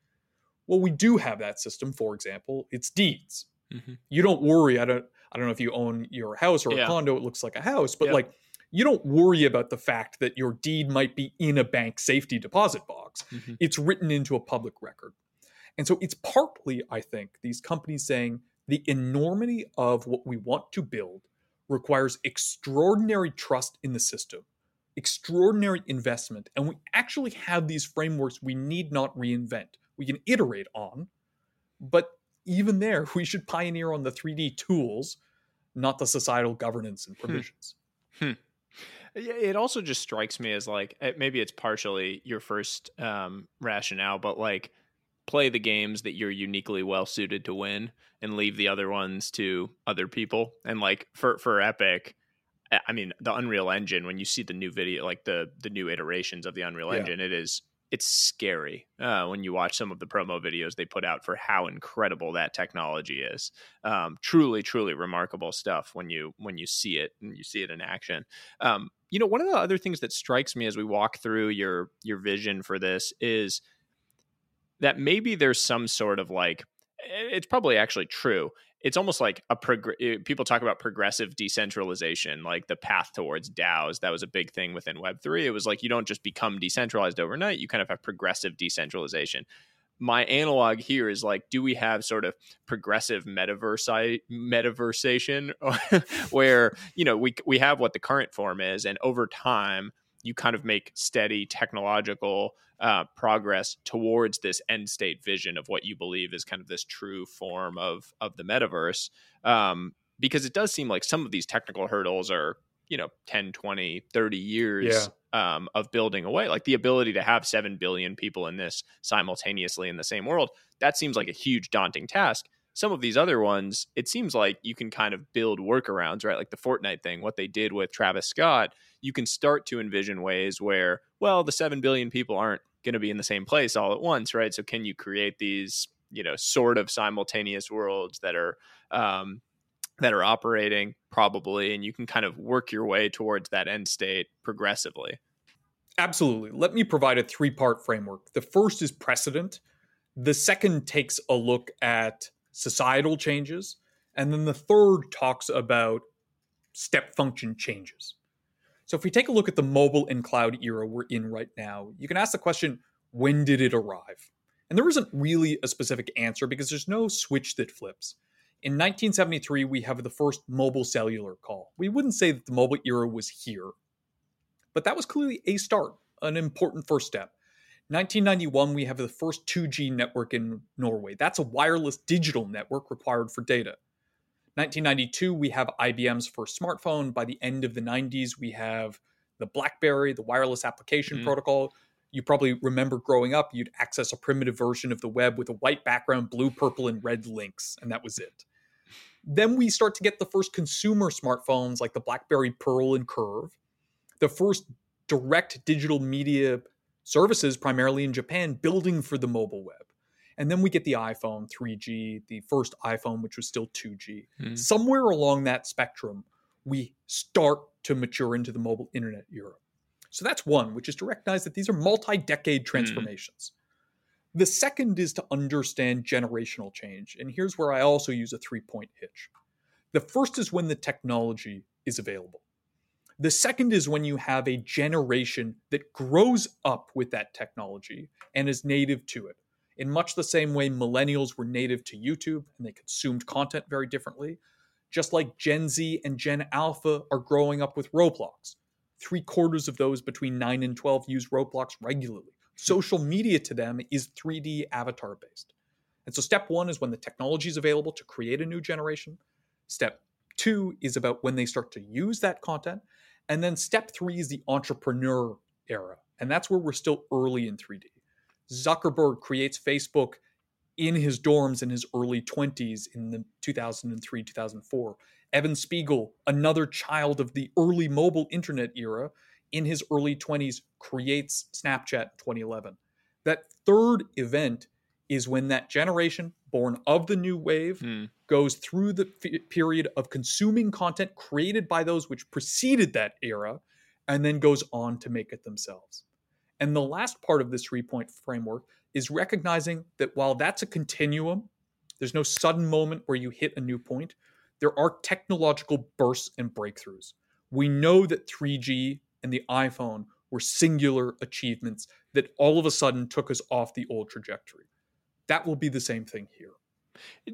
Well, we do have that system. For example, it's deeds. Mm-hmm. You don't worry. I don't. I don't know if you own your house or a condo. It looks like a house, but like you don't worry about the fact that your deed might be in a bank safety deposit box. Mm-hmm. It's written into a public record. And so it's partly, I think, these companies saying the enormity of what we want to build requires extraordinary trust in the system, extraordinary investment. And we actually have these frameworks we need not reinvent. We can iterate on, but even there, *laughs* we should pioneer on the 3D tools, not the societal governance and hmm. provisions. Hmm. Hmm. It also just strikes me as like maybe it's partially your first um, rationale, but like play the games that you're uniquely well suited to win and leave the other ones to other people. And like for for Epic, I mean the Unreal Engine when you see the new video like the the new iterations of the Unreal yeah. Engine, it is it's scary uh, when you watch some of the promo videos they put out for how incredible that technology is. Um, truly, truly remarkable stuff when you when you see it and you see it in action. Um, you know, one of the other things that strikes me as we walk through your your vision for this is that maybe there's some sort of like it's probably actually true it's almost like a prog- eh, people talk about progressive decentralization like the path towards DAOs that was a big thing within web3 it was like you don't just become decentralized overnight you kind of have progressive decentralization. My analog here is like do we have sort of progressive metaverse metaversation *laughs* where you know we we have what the current form is and over time you kind of make steady technological uh, progress towards this end state vision of what you believe is kind of this true form of of the metaverse um, because it does seem like some of these technical hurdles are you know 10 20 30 years yeah. um, of building away like the ability to have 7 billion people in this simultaneously in the same world that seems like a huge daunting task some of these other ones it seems like you can kind of build workarounds right like the fortnite thing what they did with travis scott you can start to envision ways where, well, the 7 billion people aren't going to be in the same place all at once, right? So, can you create these, you know, sort of simultaneous worlds that are, um, that are operating probably, and you can kind of work your way towards that end state progressively. Absolutely. Let me provide a three part framework. The first is precedent, the second takes a look at societal changes, and then the third talks about step function changes. So if we take a look at the mobile and cloud era we're in right now, you can ask the question, when did it arrive? And there isn't really a specific answer because there's no switch that flips. In 1973, we have the first mobile cellular call. We wouldn't say that the mobile era was here, but that was clearly a start, an important first step. 1991, we have the first 2G network in Norway. That's a wireless digital network required for data. 1992, we have IBM's first smartphone. By the end of the 90s, we have the BlackBerry, the wireless application mm-hmm. protocol. You probably remember growing up, you'd access a primitive version of the web with a white background, blue, purple, and red links, and that was it. Then we start to get the first consumer smartphones like the BlackBerry Pearl and Curve, the first direct digital media services, primarily in Japan, building for the mobile web. And then we get the iPhone 3G, the first iPhone, which was still 2G. Mm. Somewhere along that spectrum, we start to mature into the mobile internet era. So that's one, which is to recognize that these are multi decade hmm. transformations. The second is to understand generational change. And here's where I also use a three point hitch. The first is when the technology is available. The second is when you have a generation that grows up with that technology and is native to it in much the same way millennials were native to YouTube and they consumed content very differently, just like Gen Z and Gen Alpha are growing up with Roblox. Three quarters of those between 9 and 12 use Roblox regularly. Social media to them is 3D avatar based. And so, step one is when the technology is available to create a new generation. Step two is about when they start to use that content. And then step three is the entrepreneur era. And that's where we're still early in 3D. Zuckerberg creates Facebook in his dorms in his early 20s in the 2003 2004 evan spiegel another child of the early mobile internet era in his early 20s creates snapchat 2011 that third event is when that generation born of the new wave hmm. Goes through the f- period of consuming content created by those which preceded that era and then goes on to make it themselves And the last part of this three point framework is recognizing that while that's a continuum, there's no sudden moment where you hit a new point. There are technological bursts and breakthroughs. We know that 3G and the iPhone were singular achievements that all of a sudden took us off the old trajectory. That will be the same thing here.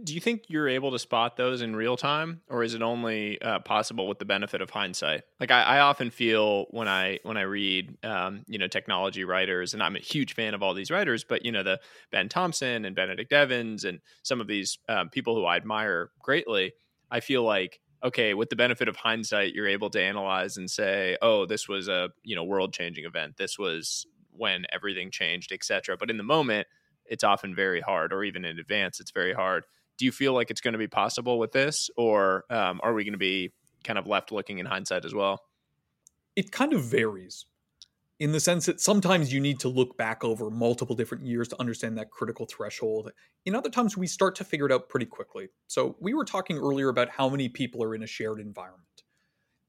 Do you think you're able to spot those in real time, or is it only uh, possible with the benefit of hindsight? Like I, I, often feel when I when I read, um, you know, technology writers, and I'm a huge fan of all these writers, but you know, the Ben Thompson and Benedict Evans and some of these um, people who I admire greatly. I feel like okay, with the benefit of hindsight, you're able to analyze and say, oh, this was a you know world changing event. This was when everything changed, etc. But in the moment it's often very hard, or even in advance, it's very hard. Do you feel like it's going to be possible with this, or um, are we going to be kind of left looking in hindsight as well? It kind of varies in the sense that sometimes you need to look back over multiple different years to understand that critical threshold. In other times, we start to figure it out pretty quickly. So, we were talking earlier about how many people are in a shared environment.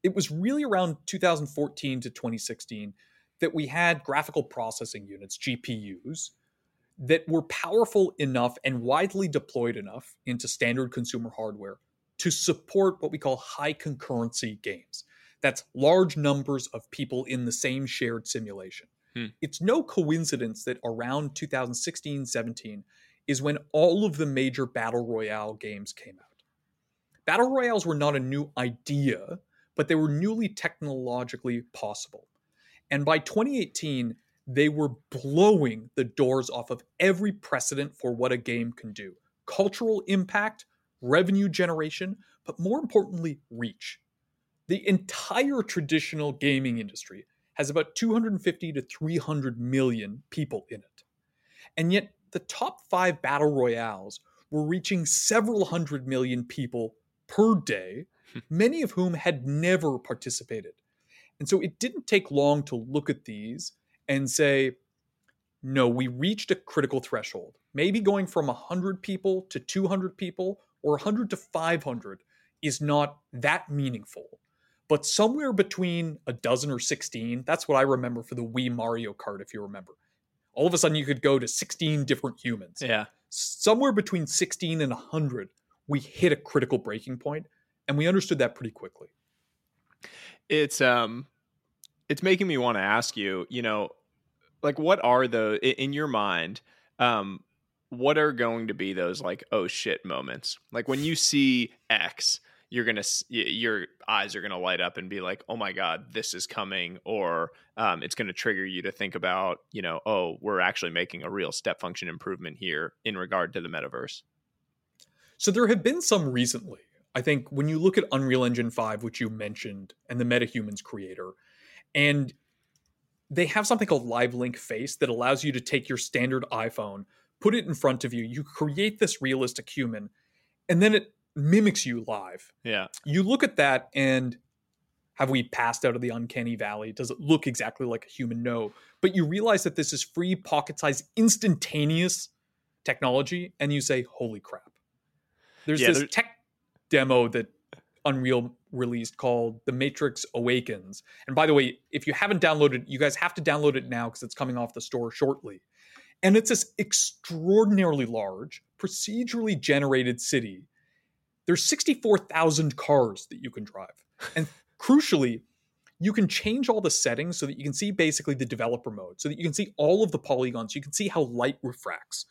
It was really around 2014 to 2016 that we had graphical processing units, GPUs, that were powerful enough and widely deployed enough into standard consumer hardware to support what we call high concurrency games. That's large numbers of people in the same shared simulation. Hmm. It's no coincidence that around 2016 17 is when all of the major battle royale games came out. Battle royales were not a new idea, but they were newly technologically possible. And by 2018, they were blowing the doors off of every precedent for what a game can do cultural impact, revenue generation, but more importantly, reach. The entire traditional gaming industry has about 250 to 300 million people in it. And yet, the top five battle royales were reaching several hundred million people per day, hmm. many of whom had never participated. And so it didn't take long to look at these and say, no, we reached a critical threshold. Maybe going from 100 people to 200 people or 100 to 500 is not that meaningful. But somewhere between a dozen or 16, that's what I remember for the Wii Mario Kart, if you remember. All of a sudden, you could go to 16 different humans. Yeah. Somewhere between 16 and 100, we hit a critical breaking point, and we understood that pretty quickly. It's um it's making me want to ask you, you know, like what are the in your mind, um, what are going to be those like oh shit moments? Like when you see X, you're gonna your eyes are gonna light up and be like, oh my god, this is coming, or um, it's gonna trigger you to think about, you know, oh, we're actually making a real step function improvement here in regard to the metaverse. So there have been some recently. I think when you look at Unreal Engine 5, which you mentioned, and the MetaHumans creator, and they have something called Live Link Face that allows you to take your standard iPhone, put it in front of you, you create this realistic human, and then it mimics you live. Yeah. You look at that and have we passed out of the uncanny valley? Does it look exactly like a human? No. But you realize that this is free, pocket sized, instantaneous technology, and you say, holy crap. There's yeah, this tech demo that Unreal released called The Matrix Awakens. And by the way, if you haven't downloaded, you guys have to download it now because it's coming off the store shortly. And it's this extraordinarily large, procedurally generated city. There's 64,000 cars that you can drive. And *laughs* crucially, you can change all the settings so that you can see basically the developer mode, so that you can see all of the polygons, you can see how light refracts.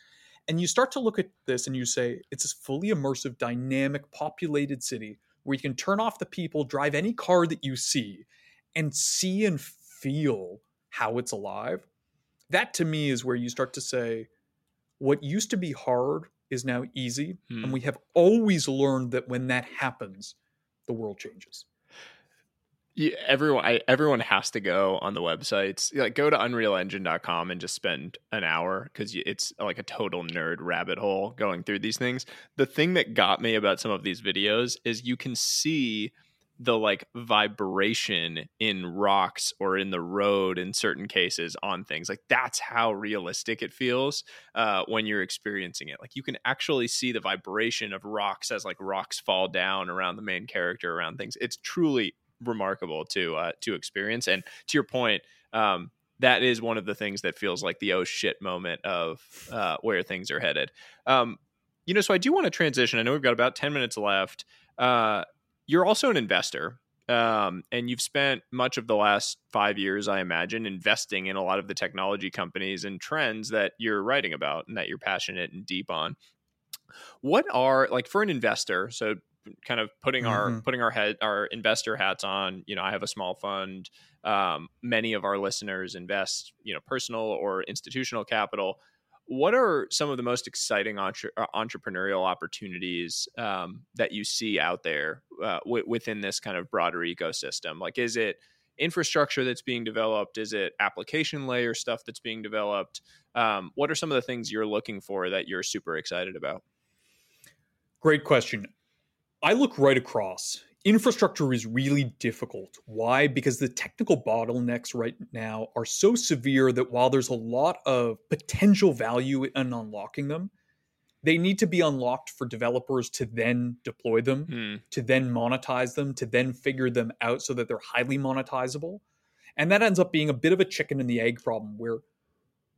And you start to look at this and you say, it's this fully immersive, dynamic, populated city where you can turn off the people, drive any car that you see, and see and feel how it's alive. That to me is where you start to say, what used to be hard is now easy. Hmm. And we have always learned that when that happens, the world changes yeah, everyone I, everyone has to go on the websites. Like go to unrealengine.com and just spend an hour because it's like a total nerd rabbit hole going through these things. The thing that got me about some of these videos is you can see the like vibration in rocks or in the road in certain cases on things. Like that's how realistic it feels uh, when you're experiencing it. Like you can actually see the vibration of rocks as like rocks fall down around the main character around things. It's truly remarkable to uh, to experience. And to your point, um, that is one of the things that feels like the oh shit moment of uh, where things are headed. Um, you know, so I do want to transition. I know we've got about 10 minutes left. Uh, you're also an investor. Um, and you've spent much of the last five years, I imagine, investing in a lot of the technology companies and trends that you're writing about and that you're passionate and deep on. What are like for an investor? So kind of putting mm-hmm. our putting our head our investor hats on you know i have a small fund um, many of our listeners invest you know personal or institutional capital. What are some of the most exciting entre- uh, entrepreneurial opportunities um, that you see out there uh, w- within this kind of broader ecosystem? Like is it infrastructure that's being developed? Is it application layer stuff that's being developed? Um, what are some of the things you're looking for that you're super excited about? Great question I look right across. Infrastructure is really difficult. Why? Because the technical bottlenecks right now are so severe that while there's a lot of potential value in unlocking them, they need to be unlocked for developers to then deploy them, mm. to then monetize them, to then figure them out so that they're highly monetizable. And that ends up being a bit of a chicken and the egg problem where,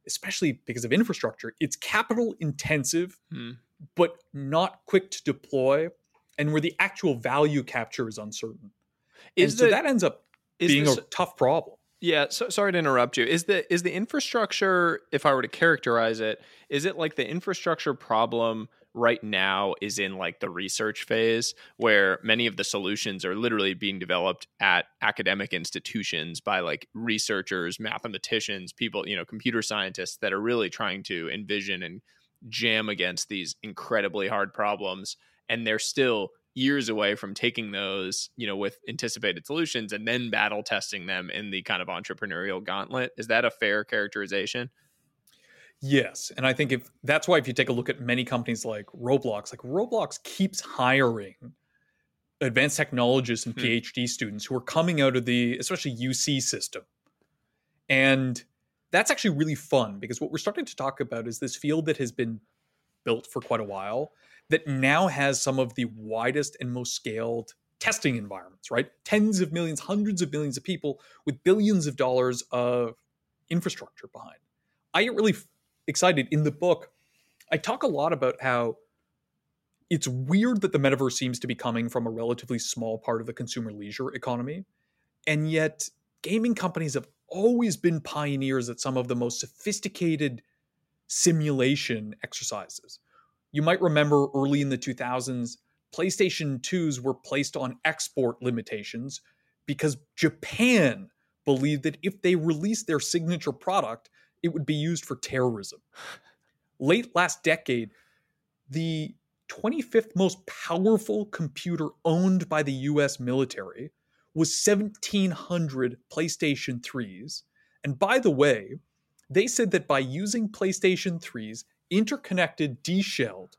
especially because of infrastructure, it's capital intensive, mm. but not quick to deploy and where the actual value capture is uncertain. Is the, so that ends up being this, a tough problem. Yeah, so sorry to interrupt you. Is the is the infrastructure, if I were to characterize it, is it like the infrastructure problem right now is in like the research phase where many of the solutions are literally being developed at academic institutions by like researchers, mathematicians, people, you know, computer scientists that are really trying to envision and jam against these incredibly hard problems and they're still years away from taking those, you know, with anticipated solutions and then battle testing them in the kind of entrepreneurial gauntlet. Is that a fair characterization? Yes, and I think if that's why if you take a look at many companies like Roblox, like Roblox keeps hiring advanced technologists and hmm. PhD students who are coming out of the especially UC system. And that's actually really fun because what we're starting to talk about is this field that has been built for quite a while that now has some of the widest and most scaled testing environments, right? Tens of millions, hundreds of millions of people with billions of dollars of infrastructure behind. I get really excited in the book. I talk a lot about how it's weird that the metaverse seems to be coming from a relatively small part of the consumer leisure economy. And yet, gaming companies have always been pioneers at some of the most sophisticated simulation exercises. You might remember early in the 2000s, PlayStation 2s were placed on export limitations because Japan believed that if they released their signature product, it would be used for terrorism. Late last decade, the 25th most powerful computer owned by the US military was 1700 PlayStation 3s. And by the way, they said that by using PlayStation 3s, interconnected, deshelled.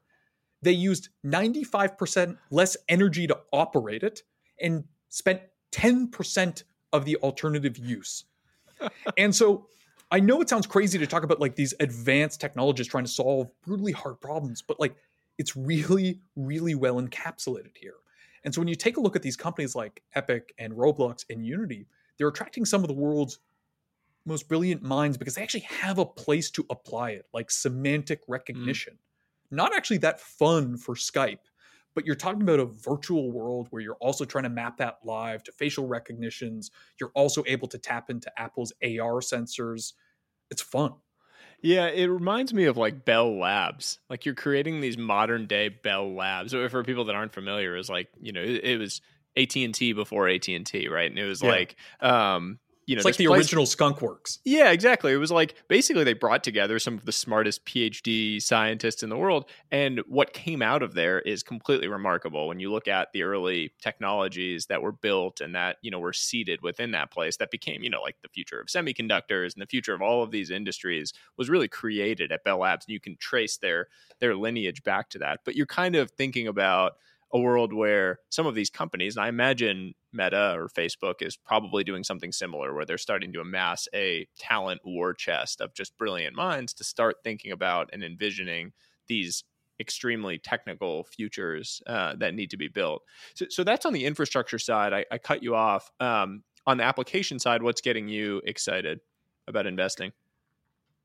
They used 95% less energy to operate it and spent 10% of the alternative use. *laughs* and so I know it sounds crazy to talk about like these advanced technologies trying to solve brutally hard problems, but like it's really, really well encapsulated here. And so when you take a look at these companies like Epic and Roblox and Unity, they're attracting some of the world's most brilliant minds because they actually have a place to apply it, like semantic mm. recognition. Mm. Not actually that fun for Skype, but you're talking about a virtual world where you're also trying to map that live to facial recognitions. You're also able to tap into Apple's AR sensors. It's fun. Yeah, it reminds me of like Bell Labs. Like you're creating these modern day Bell Labs. So for people that aren't familiar, is like you know it, it was AT and T before AT and T, right? And it was yeah. like um, you know, it's like the place, original Skunk Works. Yeah, exactly. It was like basically they brought together some of the smartest PhD scientists in the world, and what came out of there is completely remarkable. When you look at the early technologies that were built and that you know were seeded within that place, that became you know like the future of semiconductors and the future of all of these industries was really created at Bell Labs, and you can trace their their lineage back to that. But you're kind of thinking about a world where some of these companies, and I imagine Meta or Facebook is probably doing something similar, where they're starting to amass a talent war chest of just brilliant minds to start thinking about and envisioning these extremely technical futures uh, that need to be built. So, so, that's on the infrastructure side. I, I cut you off. Um, on the application side, what's getting you excited? about investing?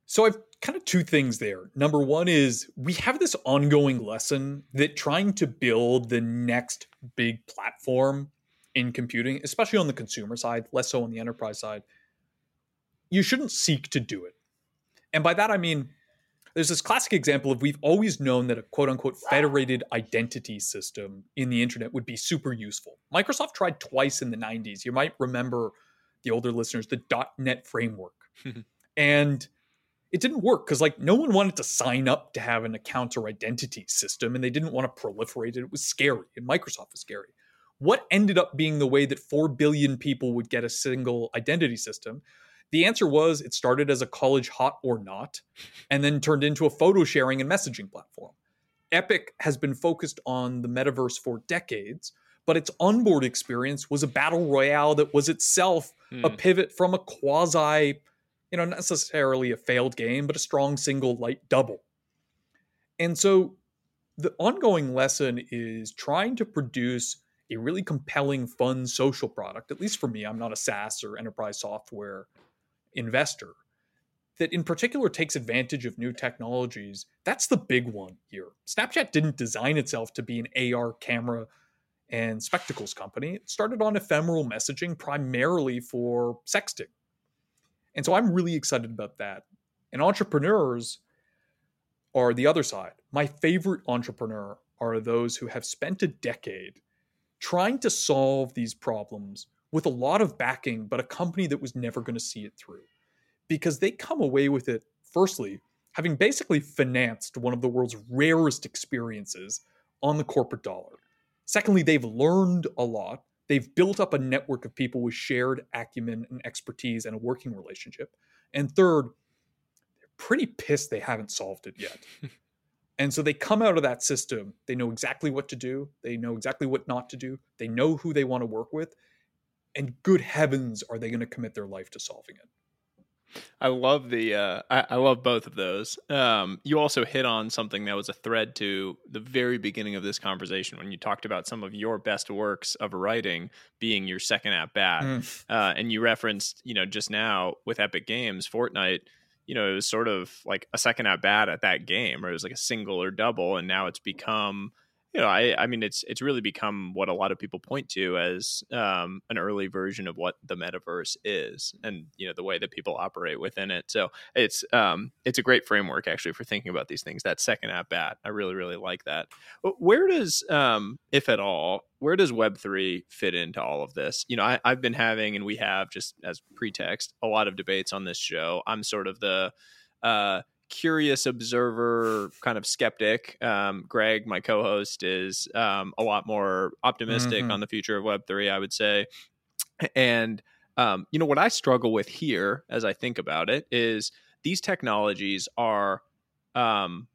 So I've kind of two things there. Number one is we have this ongoing lesson that trying to build the next big platform in computing, especially on the consumer side, less so on the enterprise side, you shouldn't seek to do it. And by that I mean there's this classic example of we've always known that a quote unquote federated identity system in the internet would be super useful. Microsoft tried twice in the 90s. You might remember the older listeners the .NET framework. *laughs* and it didn't work because like no one wanted to sign up to have an account or identity system and they didn't want to proliferate it. It was scary and Microsoft was scary. What ended up being the way that 4 billion people would get a single identity system? The answer was it started as a college hot or not and then turned into a photo sharing and messaging platform. Epic has been focused on the metaverse for decades, but its onboard experience was a battle royale that was itself hmm. a pivot from a quasi you know, necessarily a failed game, but a strong single light double. And so the ongoing lesson is trying to produce a really compelling, fun social product. At least for me, I'm not a SaaS or enterprise software investor that in particular takes advantage of new technologies. That's the big one here. Snapchat didn't design itself to be an AR camera and spectacles company. It started on ephemeral messaging primarily for sexting. And so I'm really excited about that. And entrepreneurs are the other side. My favorite entrepreneur are those who have spent a decade trying to solve these problems with a lot of backing, but a company that was never going to see it through. Because they come away with it, firstly, having basically financed one of the world's rarest experiences on the corporate dollar. Secondly, they've learned a lot They've built up a network of people with shared acumen and expertise and a working relationship. And third, they're pretty pissed they haven't solved it yet. *laughs* and so they come out of that system. They know exactly what to do, they know exactly what not to do, they know who they want to work with. And good heavens, are they going to commit their life to solving it? I love the uh, I, I, love both of those. Um, you also hit on something that was a thread to the very beginning of this conversation when you talked about some of your best works of writing being your second at bat, mm. uh, and you referenced you know just now with Epic Games, Fortnite. You know, it was sort of like a second at bat at that game, or it was like a single or double, and now it's become you know, I, I mean, it's it's really become what a lot of people point to as um, an early version of what the metaverse is, and you know the way that people operate within it. So it's um, it's a great framework actually for thinking about these things. That second at bat, I really really like that. Where does, um, if at all, where does Web three fit into all of this? You know, I, I've been having, and we have just as pretext, a lot of debates on this show. I'm sort of the uh, curious observer kind of skeptic. Um, Greg, my co-host, is um, a lot more optimistic mm-hmm. on the future of Web three. I would say, and um, you know what I struggle with here, as I think about it, is these technologies are. Um,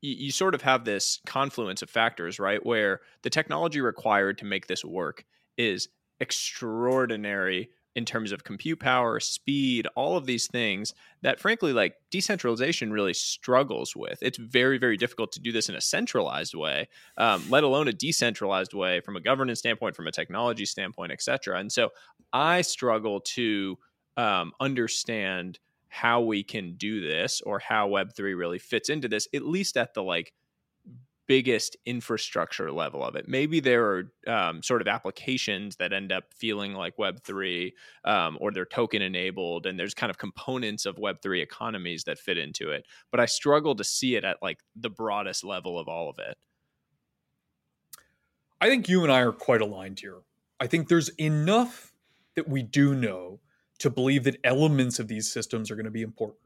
you, you sort of have this confluence of factors, right? Where the technology required to make this work is extraordinary in terms of compute power, speed, all of these things that frankly like decentralization really struggles with. It's very very difficult to do this in a centralized way, um, let alone a decentralized way from a governance standpoint, from a technology standpoint, et cetera. And so I struggle to um, understand how we can do this or how Web3 really fits into this, at least at the like biggest infrastructure level of it. Maybe there are um, sort of applications that end up feeling like Web3 um, or they're token enabled, and there's kind of components of Web3 economies that fit into it. But I struggle to see it at like the broadest level of all of it. I think you and I are quite aligned here. I think there's enough that we do know to believe that elements of these systems are going to be important,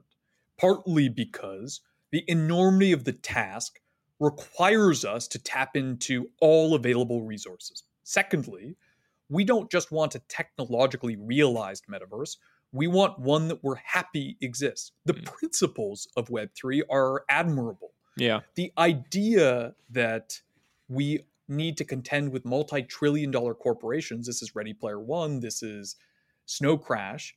partly because the enormity of the task requires us to tap into all available resources. Secondly, we don't just want a technologically realized metaverse. We want one that we're happy exists. The mm. principles of Web3 are admirable. Yeah. The idea that we need to contend with multi trillion dollar corporations, this is Ready Player One, this is Snow Crash.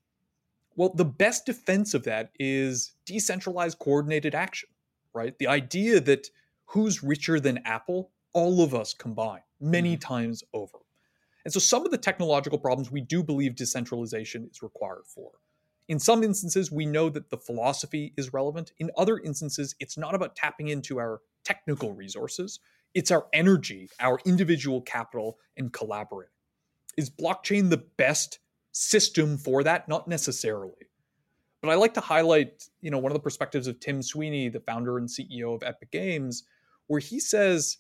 Well, the best defense of that is decentralized coordinated action, right? The idea that who's richer than Apple? All of us combined, many mm. times over. And so some of the technological problems we do believe decentralization is required for. In some instances, we know that the philosophy is relevant. In other instances, it's not about tapping into our technical resources, it's our energy, our individual capital, and collaborating. Is blockchain the best system for that? Not necessarily. But I like to highlight, you know, one of the perspectives of Tim Sweeney, the founder and CEO of Epic Games, where he says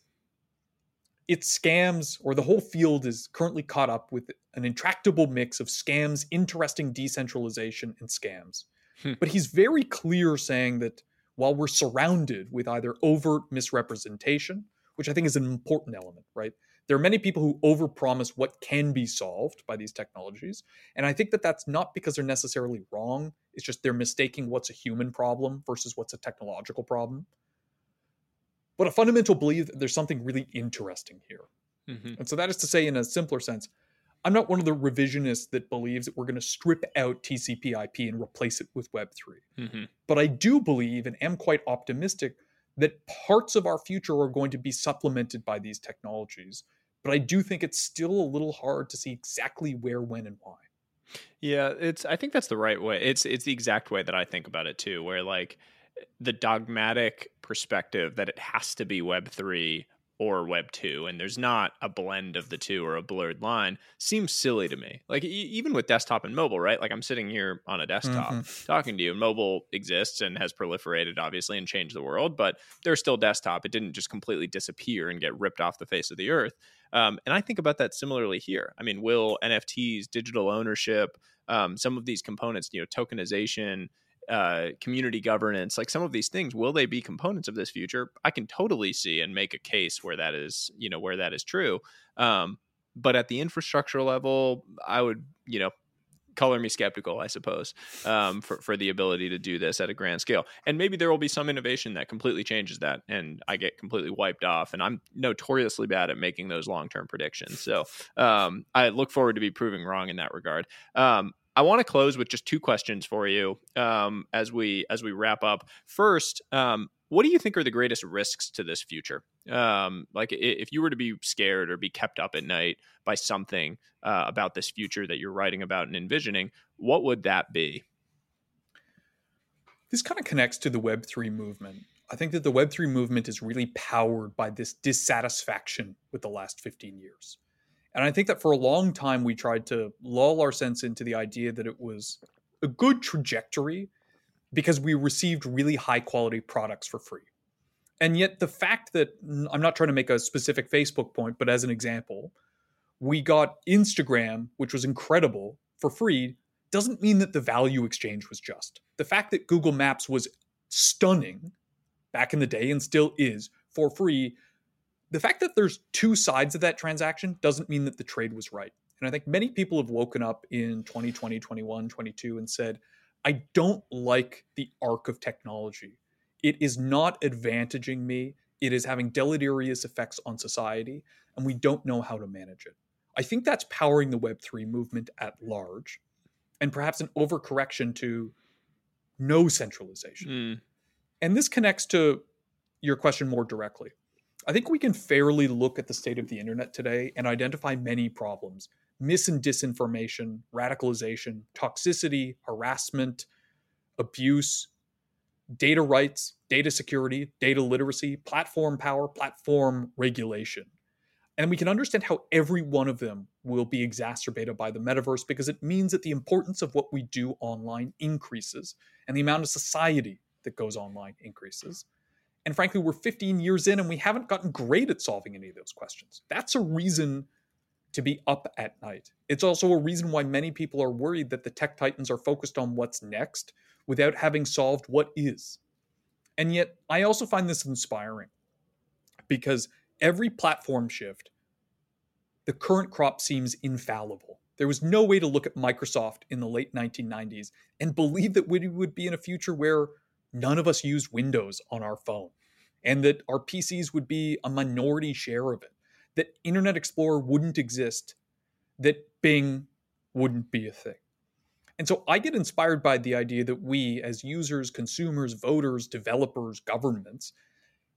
it's scams or the whole field is currently caught up with an intractable mix of scams, interesting decentralization, and scams. Hmm. But he's very clear saying that while we're surrounded with either overt misrepresentation, which I think is an important element, right? There are many people who overpromise what can be solved by these technologies. And I think that that's not because they're necessarily wrong. It's just they're mistaking what's a human problem versus what's a technological problem but a fundamental belief that there's something really interesting here. Mm-hmm. And so that is to say, in a simpler sense, I'm not one of the revisionists that believes that we're going to strip out TCP/IP and replace it with Web3. Mm-hmm. But I do believe and am quite optimistic that parts of our future are going to be supplemented by these technologies. But I do think it's still a little hard to see exactly where, when, and why. Yeah, it's. I think that's the right way. It's it's the exact way that I think about it too. Where like the dogmatic perspective that it has to be Web three or Web two, and there's not a blend of the two or a blurred line, seems silly to me. Like e- even with desktop and mobile, right? Like I'm sitting here on a desktop mm-hmm. talking to you. And mobile exists and has proliferated, obviously, and changed the world, but there's still desktop. It didn't just completely disappear and get ripped off the face of the earth. Um, and I think about that similarly here. I mean, will NFTs, digital ownership, um, some of these components, you know, tokenization, uh, community governance, like some of these things, will they be components of this future? I can totally see and make a case where that is, you know, where that is true. Um, but at the infrastructure level, I would, you know, color me skeptical, I suppose, um, for for the ability to do this at a grand scale. And maybe there will be some innovation that completely changes that, and I get completely wiped off. And I'm notoriously bad at making those long term predictions. So um, I look forward to be proving wrong in that regard. Um, I want to close with just two questions for you um, as we as we wrap up. First, um, what do you think are the greatest risks to this future? Um, like, if you were to be scared or be kept up at night by something uh, about this future that you're writing about and envisioning, what would that be? This kind of connects to the Web three movement. I think that the Web three movement is really powered by this dissatisfaction with the last 15 years. And I think that for a long time, we tried to lull our sense into the idea that it was a good trajectory because we received really high quality products for free. And yet, the fact that I'm not trying to make a specific Facebook point, but as an example, we got Instagram, which was incredible for free, doesn't mean that the value exchange was just. The fact that Google Maps was stunning back in the day and still is for free the fact that there's two sides of that transaction doesn't mean that the trade was right. And I think many people have woken up in 2020, 21, 22 and said, I don't like the arc of technology. It is not advantaging me. It is having deleterious effects on society, and we don't know how to manage it. I think that's powering the Web3 movement at large, and perhaps an overcorrection to no centralization. Mm. And this connects to your question more directly. I think we can fairly look at the state of the internet today and identify many problems mis and disinformation, radicalization, toxicity, harassment, abuse, data rights, data security, data literacy, platform power, platform regulation. And we can understand how every one of them will be exacerbated by the metaverse because it means that the importance of what we do online increases and the amount of society that goes online increases. And frankly, we're 15 years in and we haven't gotten great at solving any of those questions. That's a reason to be up at night. It's also a reason why many people are worried that the tech titans are focused on what's next without having solved what is. And yet, I also find this inspiring because every platform shift, the current crop seems infallible. There was no way to look at Microsoft in the late 1990s and believe that we would be in a future where none of us used Windows on our phone and that our PCs would be a minority share of it, that Internet Explorer wouldn't exist, that Bing wouldn't be a thing. And so I get inspired by the idea that we, as users, consumers, voters, developers, governments,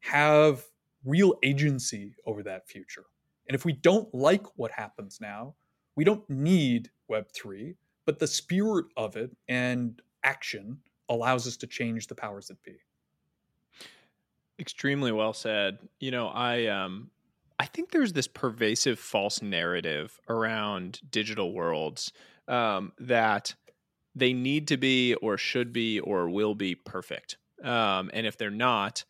have real agency over that future. And if we don't like what happens now, we don't need Web3, but the spirit of it and action allows us to change the powers that be. Extremely well said. You know, I um I think there's this pervasive false narrative around digital worlds um, that they need to be or should be or will be perfect. Um, and if they're not,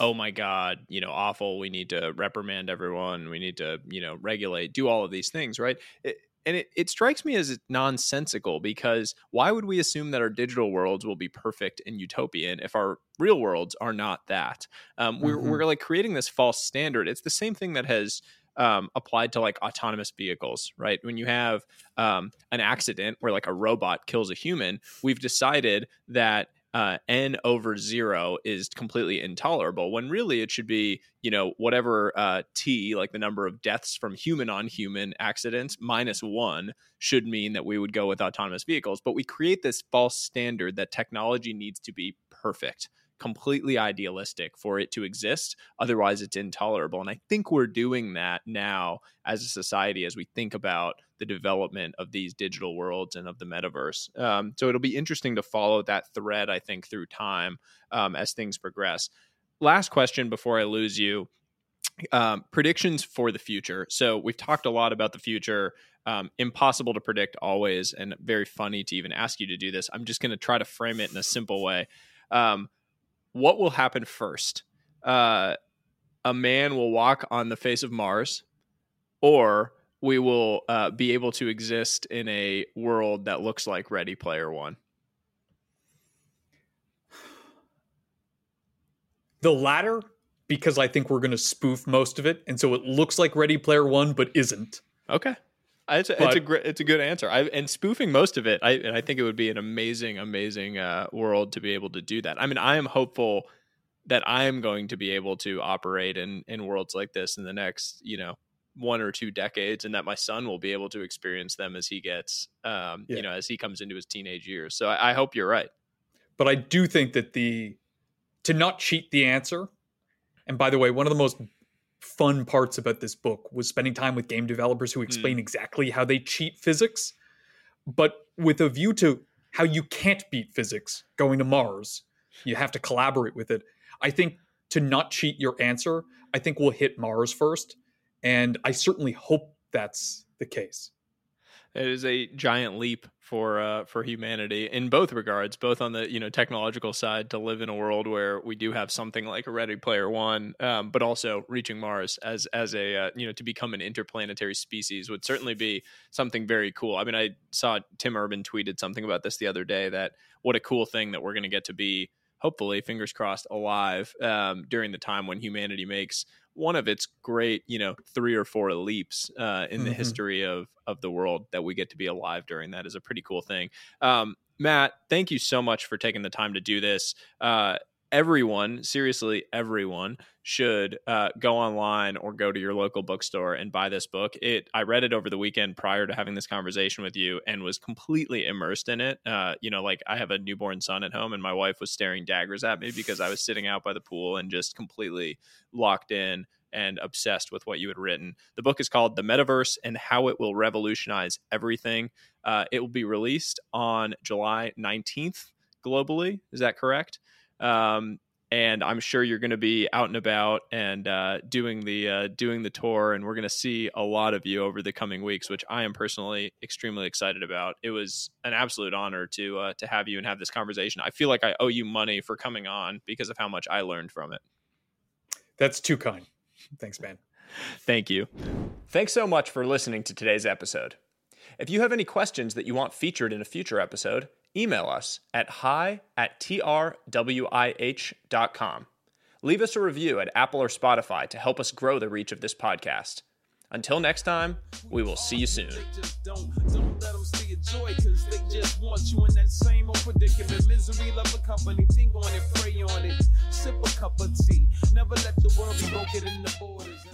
oh my God, you know, awful. We need to reprimand everyone. We need to, you know, regulate, do all of these things, right? It, and it, it strikes me as nonsensical because why would we assume that our digital worlds will be perfect and utopian if our real worlds are not that? Um, we're, mm-hmm. we're like creating this false standard. It's the same thing that has um, applied to like autonomous vehicles right? When you have um, an accident where like a robot kills a human we've decided that uh, n over zero is completely intolerable when really it should be you know whatever uh, t like the number of deaths from human on human accidents minus one should mean that we would go with autonomous vehicles but we create this false standard that technology needs to be perfect completely idealistic for it to exist. Otherwise, it's intolerable. And I think we're doing that now as a society as we think about the development of these digital worlds and of the metaverse. Um, so it'll be interesting to follow that thread, I think, through time um, as things progress. Last question before I lose you. Um, predictions for the future. So we've talked a lot about the future. Um, impossible to predict always, and very funny to even ask you to do this. I'm just going to try to frame it in a simple way. Um, what will happen first? Uh, a man will walk on the face of Mars, or we will uh, be able to exist in a world that looks like Ready Player One. The latter, because I think we're going to spoof most of it, and so it looks like Ready Player One, but isn't. Okay. It's a, but, it's a great, it's a good answer. I, and spoofing most of it, I, and I think it would be an amazing, amazing uh, world to be able to do that. I mean, I am hopeful that I am going to be able to operate in in worlds like this in the next, you know, one or two decades, and that my son will be able to experience them as he gets, um, yeah. you know, as he comes into his teenage years. So I, I hope you're right. But I do think that the to not cheat the answer, and by the way, one of the most fun parts about this book was spending time with game developers who explain mm. exactly how they cheat physics, but with a view to how you can't beat physics going to Mars. You have to collaborate with it. I think to not cheat your answer, I think we'll hit Mars first. And I certainly hope that's the case. It is a giant leap for uh, for humanity in both regards, both on the you know technological side to live in a world where we do have something like a Ready Player One, um, but also reaching Mars as as a uh, you know to become an interplanetary species would certainly be something very cool. I mean, I saw Tim Urban tweeted something about this the other day that what a cool thing that we're going to get to be hopefully fingers crossed alive um, during the time when humanity makes one of its great, you know, three or four leaps uh, in mm-hmm. the history of of the world that we get to be alive during. That is a pretty cool thing. Um, Matt, thank you so much for taking the time to do this. Uh, everyone, seriously, everyone should uh, go online or go to your local bookstore and buy this book. It I read it over the weekend prior to having this conversation with you and was completely immersed in it. Uh, you know, like I have a newborn son at home, and my wife was staring daggers at me because I was sitting out by the pool and just completely locked in and obsessed with what you had written. The book is called The Metaverse and How It Will Revolutionize Everything. Uh, it will be released on July 19th globally. Is that correct? Um, and I'm sure you're going to be out and about and uh, doing the uh, doing the tour, and we're going to see a lot of you over the coming weeks, which I am personally extremely excited about. It was an absolute honor to uh, to have you and have this conversation. I feel like I owe you money for coming on because of how much I learned from it. That's too kind. Thanks, man. Thank you. Thanks so much for listening to today's episode. If you have any questions that you want featured in a future episode, email us at hi at trwih.com. Leave us a review at Apple or Spotify to help us grow the reach of this podcast. Until next time, we will see you soon. Sip a cup of tea. Never let the world be broken in the borders.